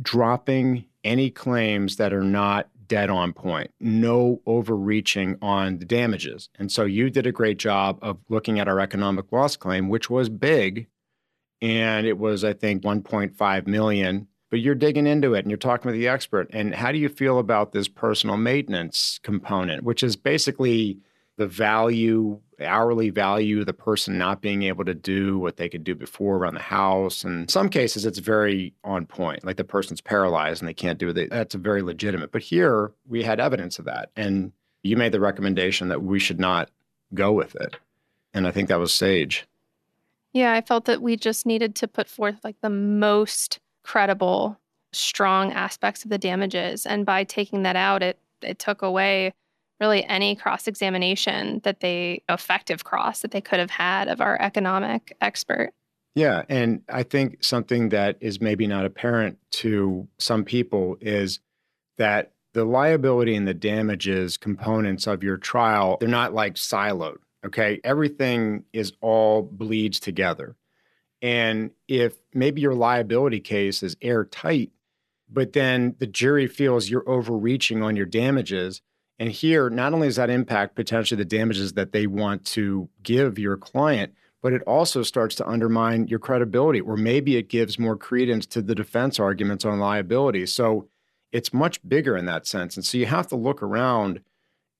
dropping any claims that are not dead on point, no overreaching on the damages. And so you did a great job of looking at our economic loss claim, which was big. And it was, I think, 1.5 million. But you're digging into it and you're talking with the expert. And how do you feel about this personal maintenance component, which is basically the value, hourly value, the person not being able to do what they could do before around the house. And some cases, it's very on point, like the person's paralyzed and they can't do it. That's a very legitimate. But here, we had evidence of that. And you made the recommendation that we should not go with it. And I think that was sage. Yeah, I felt that we just needed to put forth like the most credible, strong aspects of the damages. And by taking that out, it it took away really any cross examination that they, effective cross that they could have had of our economic expert. Yeah. And I think something that is maybe not apparent to some people is that the liability and the damages components of your trial, they're not like siloed. Okay. Everything is all bleeds together. And if maybe your liability case is airtight, but then the jury feels you're overreaching on your damages, and here, not only does that impact potentially the damages that they want to give your client, but it also starts to undermine your credibility, or maybe it gives more credence to the defense arguments on liability. So it's much bigger in that sense. And so you have to look around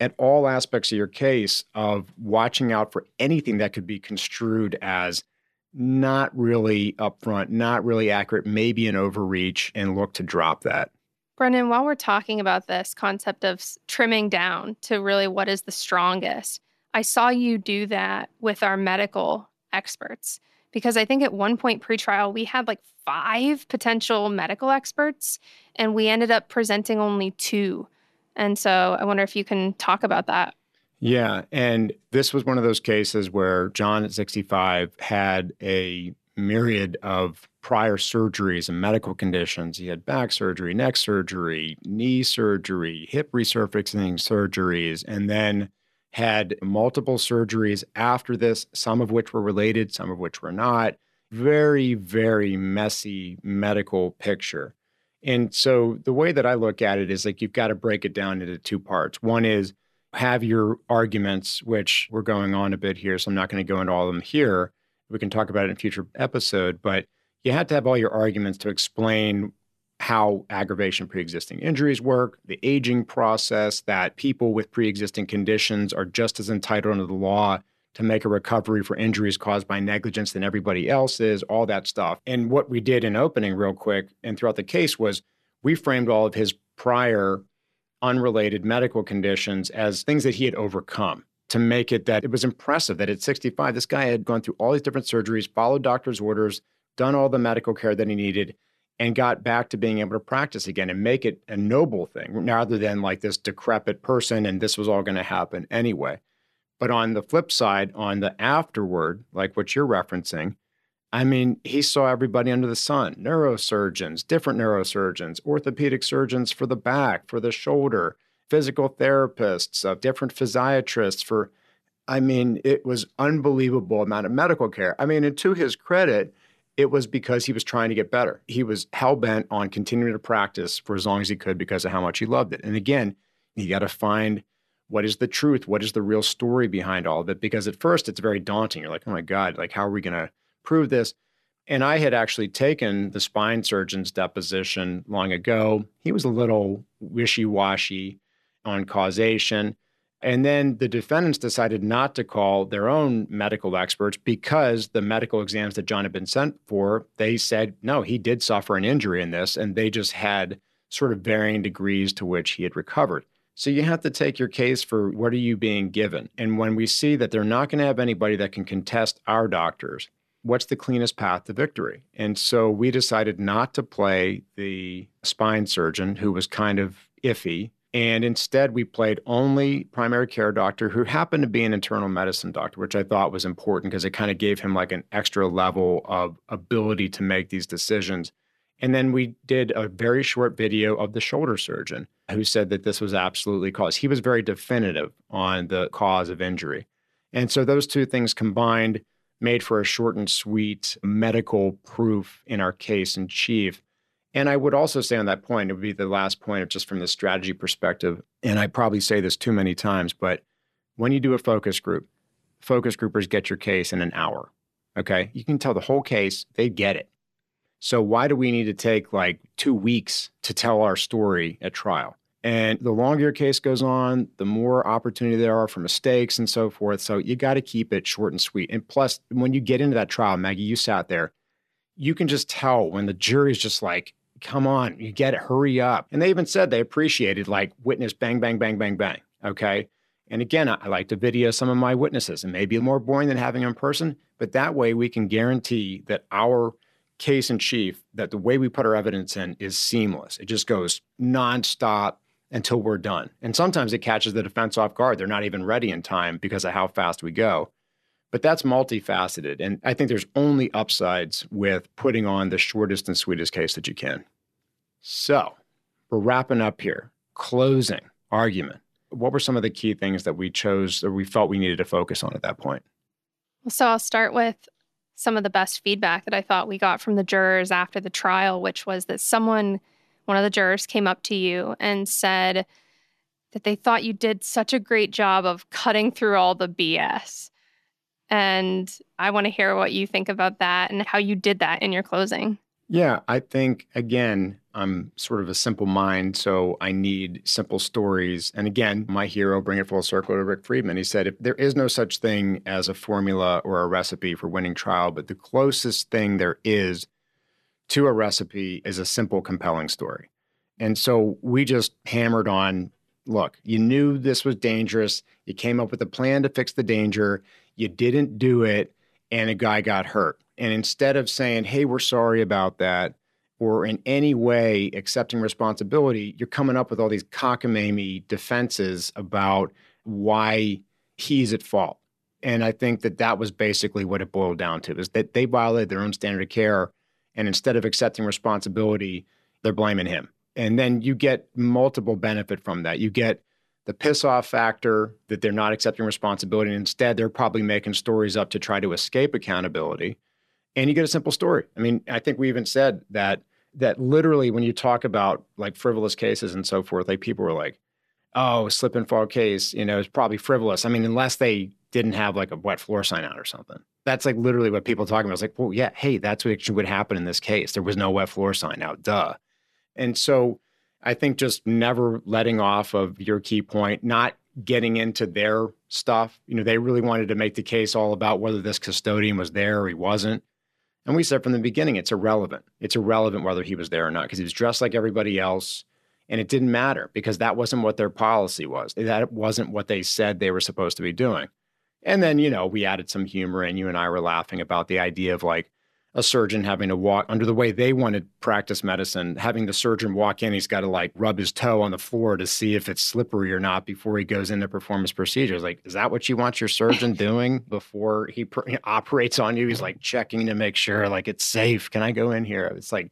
at all aspects of your case of watching out for anything that could be construed as not really upfront, not really accurate, maybe an overreach, and look to drop that. Brendan, while we're talking about this concept of trimming down to really what is the strongest, I saw you do that with our medical experts because I think at one point pre-trial we had like five potential medical experts and we ended up presenting only two. And so I wonder if you can talk about that. Yeah, and this was one of those cases where John at 65 had a myriad of prior surgeries and medical conditions. He had back surgery, neck surgery, knee surgery, hip resurfacing surgeries, and then had multiple surgeries after this, some of which were related, some of which were not. Very, very messy medical picture. And so the way that I look at it is like you've got to break it down into two parts. One is have your arguments, which we're going on a bit here, so I'm not going to go into all of them here we can talk about it in a future episode, but you had to have all your arguments to explain how aggravation pre-existing injuries work, the aging process, that people with pre-existing conditions are just as entitled under the law to make a recovery for injuries caused by negligence than everybody else is, all that stuff. And what we did in opening real quick and throughout the case was we framed all of his prior unrelated medical conditions as things that he had overcome to make it that it was impressive that at 65, this guy had gone through all these different surgeries, followed doctor's orders, done all the medical care that he needed, and got back to being able to practice again and make it a noble thing rather than like this decrepit person and this was all going to happen anyway. But on the flip side, on the afterward, like what you're referencing, I mean, he saw everybody under the sun neurosurgeons, different neurosurgeons, orthopedic surgeons for the back, for the shoulder, physical therapists, uh, different physiatrists for, I mean, it was unbelievable amount of medical care. I mean, and to his credit, it was because he was trying to get better. He was hell bent on continuing to practice for as long as he could because of how much he loved it. And again, you got to find what is the truth? What is the real story behind all of it? Because at first it's very daunting. You're like, oh my God, like, how are we going to prove this? And I had actually taken the spine surgeon's deposition long ago. He was a little wishy washy on causation. And then the defendants decided not to call their own medical experts because the medical exams that John had been sent for, they said, no, he did suffer an injury in this. And they just had sort of varying degrees to which he had recovered. So you have to take your case for what are you being given? And when we see that they're not going to have anybody that can contest our doctors, what's the cleanest path to victory? And so we decided not to play the spine surgeon who was kind of iffy. And instead, we played only primary care doctor who happened to be an internal medicine doctor, which I thought was important because it kind of gave him like an extra level of ability to make these decisions. And then we did a very short video of the shoulder surgeon who said that this was absolutely caused. He was very definitive on the cause of injury. And so those two things combined made for a short and sweet medical proof in our case in chief. And I would also say on that point, it would be the last point of just from the strategy perspective. And I probably say this too many times, but when you do a focus group, focus groupers get your case in an hour. Okay. You can tell the whole case, they get it. So why do we need to take like two weeks to tell our story at trial? And the longer your case goes on, the more opportunity there are for mistakes and so forth. So you got to keep it short and sweet. And plus, when you get into that trial, Maggie, you sat there, you can just tell when the jury's just like, come on, you get it, hurry up. And they even said they appreciated like witness bang, bang, bang, bang, bang. Okay. And again, I like to video some of my witnesses and maybe more boring than having them in person, but that way we can guarantee that our case in chief that the way we put our evidence in is seamless. It just goes nonstop until we're done. And sometimes it catches the defense off guard. They're not even ready in time because of how fast we go. But that's multifaceted. And I think there's only upsides with putting on the shortest and sweetest case that you can. So we're wrapping up here. Closing argument. What were some of the key things that we chose or we felt we needed to focus on at that point? Well, so I'll start with some of the best feedback that I thought we got from the jurors after the trial, which was that someone, one of the jurors, came up to you and said that they thought you did such a great job of cutting through all the BS. And I want to hear what you think about that and how you did that in your closing. Yeah, I think, again, I'm sort of a simple mind, so I need simple stories. And again, my hero, bring it full circle to Rick Friedman. He said, if there is no such thing as a formula or a recipe for winning trial, but the closest thing there is to a recipe is a simple, compelling story. And so we just hammered on look, you knew this was dangerous. You came up with a plan to fix the danger. You didn't do it, and a guy got hurt. And instead of saying, hey, we're sorry about that, or in any way accepting responsibility, you're coming up with all these cockamamie defenses about why he's at fault. And I think that that was basically what it boiled down to is that they violated their own standard of care. And instead of accepting responsibility, they're blaming him. And then you get multiple benefit from that. You get the piss off factor that they're not accepting responsibility. And instead, they're probably making stories up to try to escape accountability and you get a simple story. I mean, I think we even said that that literally when you talk about like frivolous cases and so forth, like people were like, "Oh, slip and fall case, you know, it's probably frivolous." I mean, unless they didn't have like a wet floor sign out or something. That's like literally what people talking about. It's like, well, yeah, hey, that's what would happen in this case. There was no wet floor sign out, duh. And so I think just never letting off of your key point, not getting into their stuff. You know, they really wanted to make the case all about whether this custodian was there or he wasn't. And we said from the beginning, it's irrelevant. It's irrelevant whether he was there or not because he was dressed like everybody else. And it didn't matter because that wasn't what their policy was. That wasn't what they said they were supposed to be doing. And then, you know, we added some humor and you and I were laughing about the idea of like, a surgeon having to walk under the way they want to practice medicine, having the surgeon walk in, he's got to like rub his toe on the floor to see if it's slippery or not before he goes into perform his procedures. Like, is that what you want your surgeon doing before he pr- operates on you? He's like checking to make sure like it's safe. Can I go in here? It's like,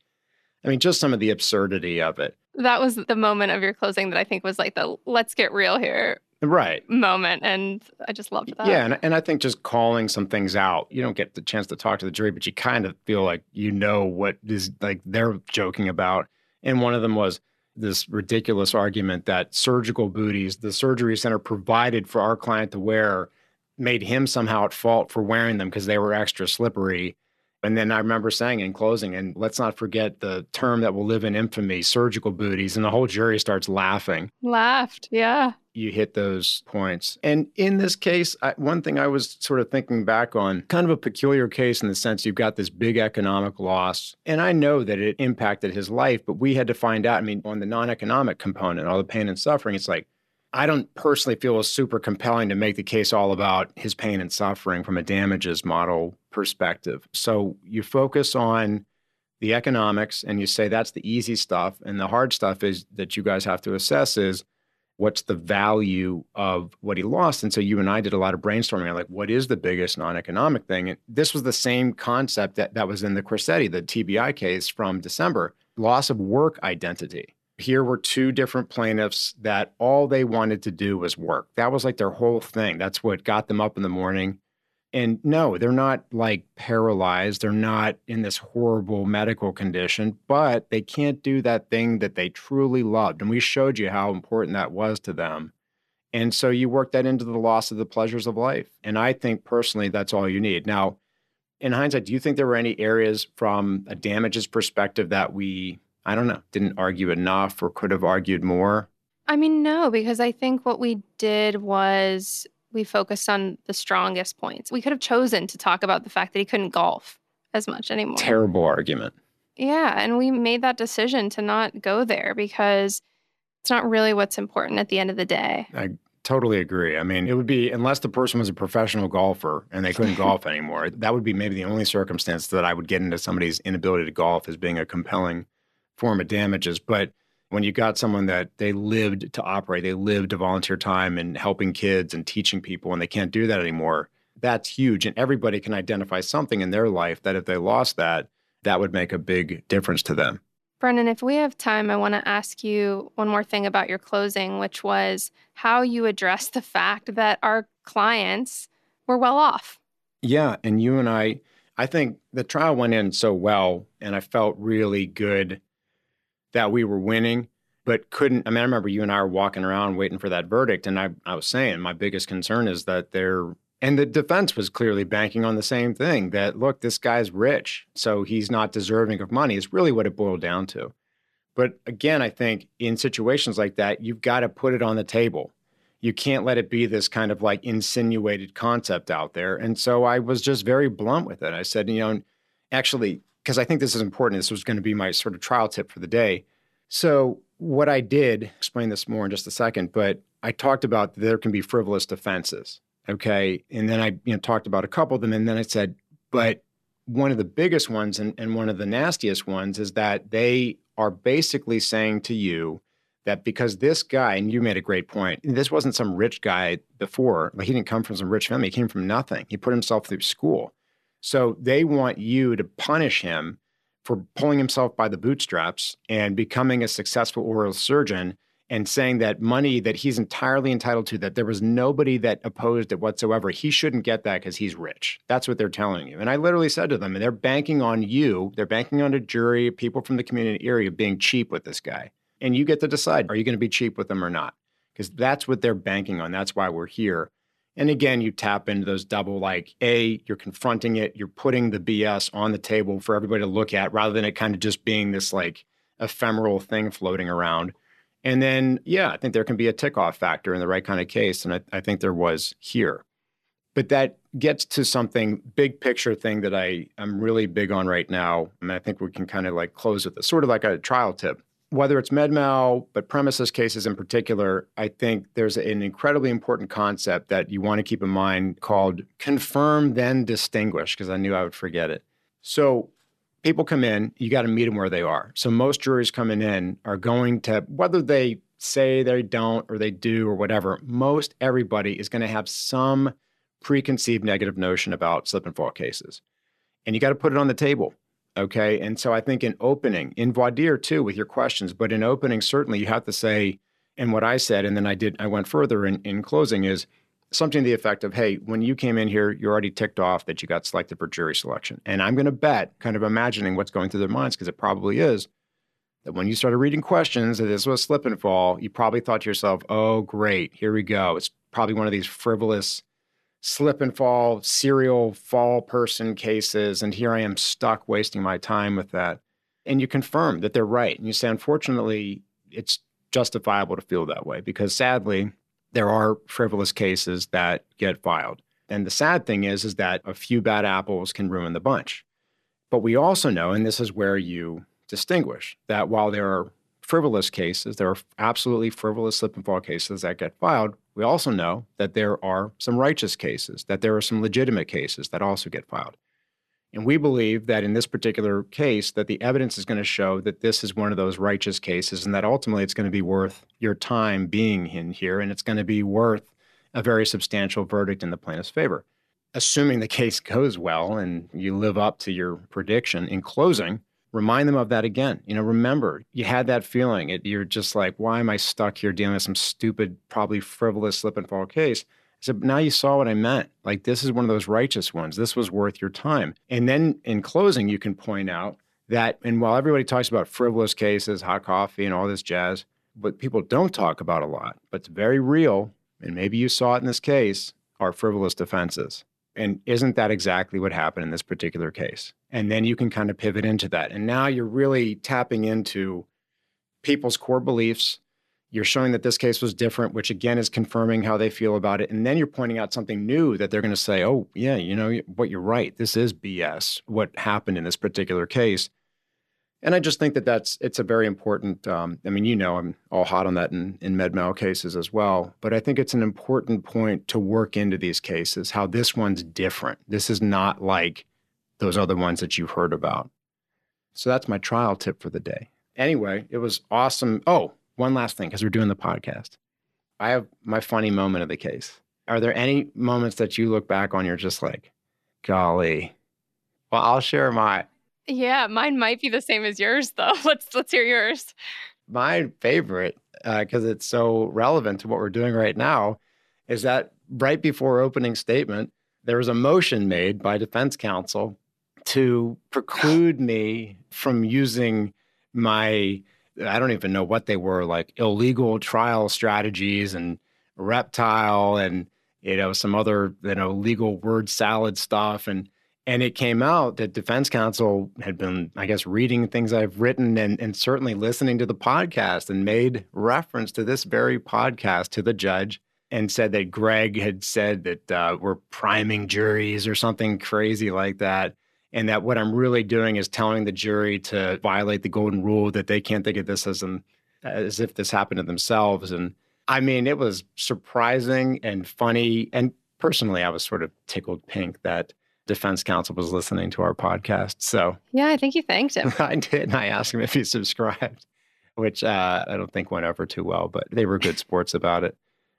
I mean, just some of the absurdity of it. That was the moment of your closing that I think was like the let's get real here right. moment and i just loved that. Yeah and, and i think just calling some things out you don't get the chance to talk to the jury but you kind of feel like you know what is like they're joking about. And one of them was this ridiculous argument that surgical booties the surgery center provided for our client to wear made him somehow at fault for wearing them because they were extra slippery And then I remember saying in closing, and let's not forget the term that will live in infamy surgical booties. And the whole jury starts laughing. Laughed, yeah. You hit those points. And in this case, I, one thing I was sort of thinking back on, kind of a peculiar case in the sense you've got this big economic loss. And I know that it impacted his life, but we had to find out. I mean, on the non economic component, all the pain and suffering, it's like, I don't personally feel it's super compelling to make the case all about his pain and suffering from a damages model perspective. So you focus on the economics and you say that's the easy stuff. And the hard stuff is that you guys have to assess is what's the value of what he lost. And so you and I did a lot of brainstorming like, what is the biggest non economic thing? And this was the same concept that, that was in the Corsetti, the TBI case from December loss of work identity here were two different plaintiffs that all they wanted to do was work. That was like their whole thing. That's what got them up in the morning. And no, they're not like paralyzed. They're not in this horrible medical condition, but they can't do that thing that they truly loved. And we showed you how important that was to them. And so you work that into the loss of the pleasures of life. And I think personally, that's all you need. Now, in hindsight, do you think there were any areas from a damages perspective that we I don't know, didn't argue enough or could have argued more? I mean, no, because I think what we did was we focused on the strongest points. We could have chosen to talk about the fact that he couldn't golf as much anymore. Terrible argument. Yeah. And we made that decision to not go there because it's not really what's important at the end of the day. I totally agree. I mean, it would be, unless the person was a professional golfer and they couldn't golf anymore, that would be maybe the only circumstance that I would get into somebody's inability to golf as being a compelling form of damages. But when you got someone that they lived to operate, they lived to volunteer time and helping kids and teaching people, and they can't do that anymore, that's huge. And everybody can identify something in their life that if they lost that, that would make a big difference to them. Brendan, if we have time, I want to ask you one more thing about your closing, which was how you address the fact that our clients were well off. Yeah. And you and I, I think the trial went in so well, and I felt really good that we were winning, but couldn't. I mean, I remember you and I were walking around waiting for that verdict, and I, I was saying my biggest concern is that they're and the defense was clearly banking on the same thing that look, this guy's rich, so he's not deserving of money. Is really what it boiled down to. But again, I think in situations like that, you've got to put it on the table. You can't let it be this kind of like insinuated concept out there. And so I was just very blunt with it. I said, you know, actually, because I think this is important. This was going to be my sort of trial tip for the day. So, what I did, explain this more in just a second, but I talked about there can be frivolous defenses. Okay. And then I you know, talked about a couple of them. And then I said, but one of the biggest ones and, and one of the nastiest ones is that they are basically saying to you that because this guy, and you made a great point, this wasn't some rich guy before, like he didn't come from some rich family, he came from nothing. He put himself through school. So they want you to punish him for pulling himself by the bootstraps and becoming a successful oral surgeon and saying that money that he's entirely entitled to, that there was nobody that opposed it whatsoever. He shouldn't get that because he's rich. That's what they're telling you. And I literally said to them, and they're banking on you, they're banking on a jury, people from the community area being cheap with this guy. And you get to decide, are you going to be cheap with them or not? Because that's what they're banking on. That's why we're here. And again, you tap into those double like, A, you're confronting it, you're putting the BS on the table for everybody to look at rather than it kind of just being this like ephemeral thing floating around. And then, yeah, I think there can be a tick off factor in the right kind of case. And I, I think there was here. But that gets to something big picture thing that I, I'm really big on right now. And I think we can kind of like close with this sort of like a trial tip whether it's MedMal, but premises cases in particular, I think there's an incredibly important concept that you want to keep in mind called confirm, then distinguish, because I knew I would forget it. So people come in, you got to meet them where they are. So most juries coming in are going to, whether they say they don't or they do or whatever, most everybody is going to have some preconceived negative notion about slip and fall cases. And you got to put it on the table. Okay. And so I think in opening, in voir dire too, with your questions, but in opening, certainly you have to say, and what I said, and then I did, I went further in, in closing is something to the effect of, hey, when you came in here, you're already ticked off that you got selected for jury selection. And I'm going to bet, kind of imagining what's going through their minds, because it probably is, that when you started reading questions that this was slip and fall, you probably thought to yourself, oh, great, here we go. It's probably one of these frivolous slip and fall, serial fall person cases. And here I am stuck wasting my time with that. And you confirm that they're right. And you say, unfortunately, it's justifiable to feel that way because sadly, there are frivolous cases that get filed. And the sad thing is, is that a few bad apples can ruin the bunch. But we also know, and this is where you distinguish, that while there are frivolous cases, there are absolutely frivolous slip and fall cases that get filed, we also know that there are some righteous cases, that there are some legitimate cases that also get filed. And we believe that in this particular case, that the evidence is going to show that this is one of those righteous cases and that ultimately it's going to be worth your time being in here and it's going to be worth a very substantial verdict in the plaintiff's favor. Assuming the case goes well and you live up to your prediction in closing, remind them of that again. You know, remember, you had that feeling. It, you're just like, why am I stuck here dealing with some stupid, probably frivolous slip and fall case? Said, now you saw what I meant. Like, this is one of those righteous ones. This was worth your time. And then in closing, you can point out that, and while everybody talks about frivolous cases, hot coffee, and all this jazz, what people don't talk about a lot, but it's very real, and maybe you saw it in this case, are frivolous defenses. And isn't that exactly what happened in this particular case? And then you can kind of pivot into that. And now you're really tapping into people's core beliefs. You're showing that this case was different, which again is confirming how they feel about it. And then you're pointing out something new that they're going to say, oh, yeah, you know what, you're right. This is BS, what happened in this particular case. And I just think that that's it's a very important. Um, I mean, you know, I'm all hot on that in in med mal cases as well. But I think it's an important point to work into these cases. How this one's different. This is not like those other ones that you've heard about. So that's my trial tip for the day. Anyway, it was awesome. Oh, one last thing because we're doing the podcast. I have my funny moment of the case. Are there any moments that you look back on? You're just like, golly. Well, I'll share my yeah, mine might be the same as yours though. Let's let's hear yours. My favorite, because uh, it's so relevant to what we're doing right now, is that right before opening statement, there was a motion made by defense counsel to preclude me from using my I don't even know what they were like illegal trial strategies and reptile and you know some other you know legal word salad stuff and and it came out that defense counsel had been, I guess, reading things I've written and, and certainly listening to the podcast and made reference to this very podcast to the judge and said that Greg had said that uh, we're priming juries or something crazy like that. And that what I'm really doing is telling the jury to violate the golden rule that they can't think of this as an as if this happened to themselves. And I mean, it was surprising and funny. And personally, I was sort of tickled pink that defense counsel was listening to our podcast. So yeah, I think you thanked him. I did. And I asked him if he subscribed, which uh, I don't think went over too well, but they were good sports about it.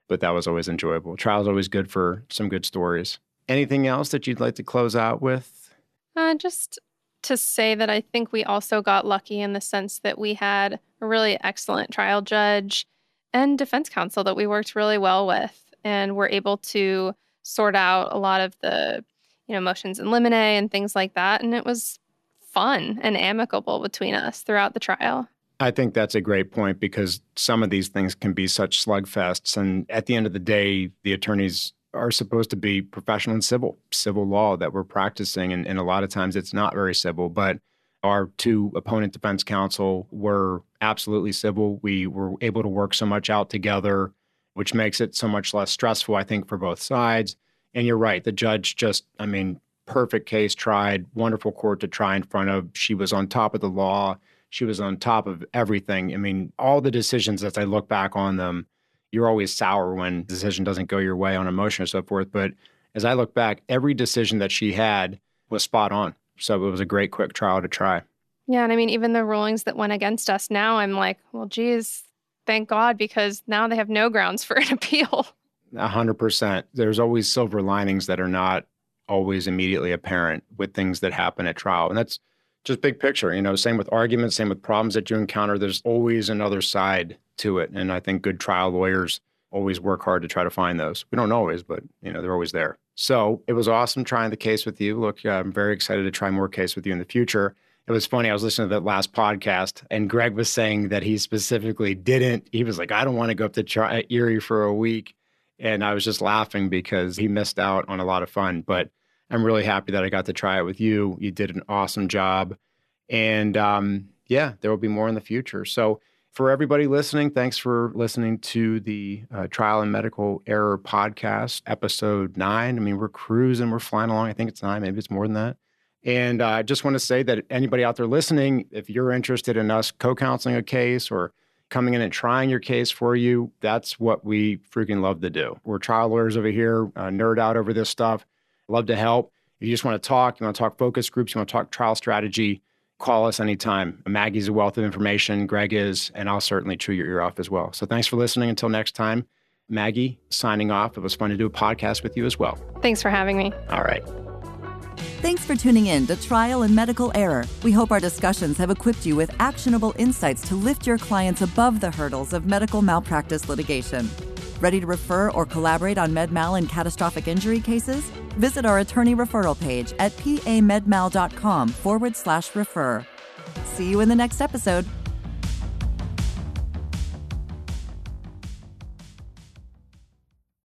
But that was always enjoyable. Trial's always good for some good stories. Anything else that you'd like to close out with? Uh, just to say that I think we also got lucky in the sense that we had a really excellent trial judge and defense counsel that we worked really well with and were able to sort out a lot of the you know, motions in limine and things like that. And it was fun and amicable between us throughout the trial. I think that's a great point because some of these things can be such slugfests. And at the end of the day, the attorneys are supposed to be professional and civil, civil law that we're practicing. And, and a lot of times it's not very civil, but our two opponent defense counsel were absolutely civil. We were able to work so much out together, which makes it so much less stressful, I think, for both sides. And you're right. The judge just, I mean, perfect case tried, wonderful court to try in front of. She was on top of the law. She was on top of everything. I mean, all the decisions as I look back on them, you're always sour when the decision doesn't go your way on emotion or so forth. But as I look back, every decision that she had was spot on. So it was a great quick trial to try. Yeah. And I mean, even the rulings that went against us now, I'm like, well, geez, thank God, because now they have no grounds for an appeal. A hundred percent. There's always silver linings that are not always immediately apparent with things that happen at trial. And that's just big picture, you know, same with arguments, same with problems that you encounter. There's always another side to it. And I think good trial lawyers always work hard to try to find those. We don't always, but you know, they're always there. So it was awesome trying the case with you. Look, I'm very excited to try more case with you in the future. It was funny. I was listening to that last podcast, and Greg was saying that he specifically didn't. He was like, "I don't want to go up to Erie for a week." And I was just laughing because he missed out on a lot of fun. But I'm really happy that I got to try it with you. You did an awesome job. And um, yeah, there will be more in the future. So, for everybody listening, thanks for listening to the uh, Trial and Medical Error podcast, episode nine. I mean, we're cruising, we're flying along. I think it's nine, maybe it's more than that. And uh, I just want to say that anybody out there listening, if you're interested in us co counseling a case or coming in and trying your case for you, that's what we freaking love to do. We're trial lawyers over here, uh, nerd out over this stuff, love to help. If you just want to talk, you want to talk focus groups, you want to talk trial strategy, call us anytime. Maggie's a wealth of information, Greg is, and I'll certainly chew your ear off as well. So thanks for listening. Until next time, Maggie signing off. It was fun to do a podcast with you as well. Thanks for having me. All right. Thanks for tuning in to Trial and Medical Error. We hope our discussions have equipped you with actionable insights to lift your clients above the hurdles of medical malpractice litigation. Ready to refer or collaborate on MedMal and catastrophic injury cases? Visit our attorney referral page at pamedmal.com forward slash refer. See you in the next episode.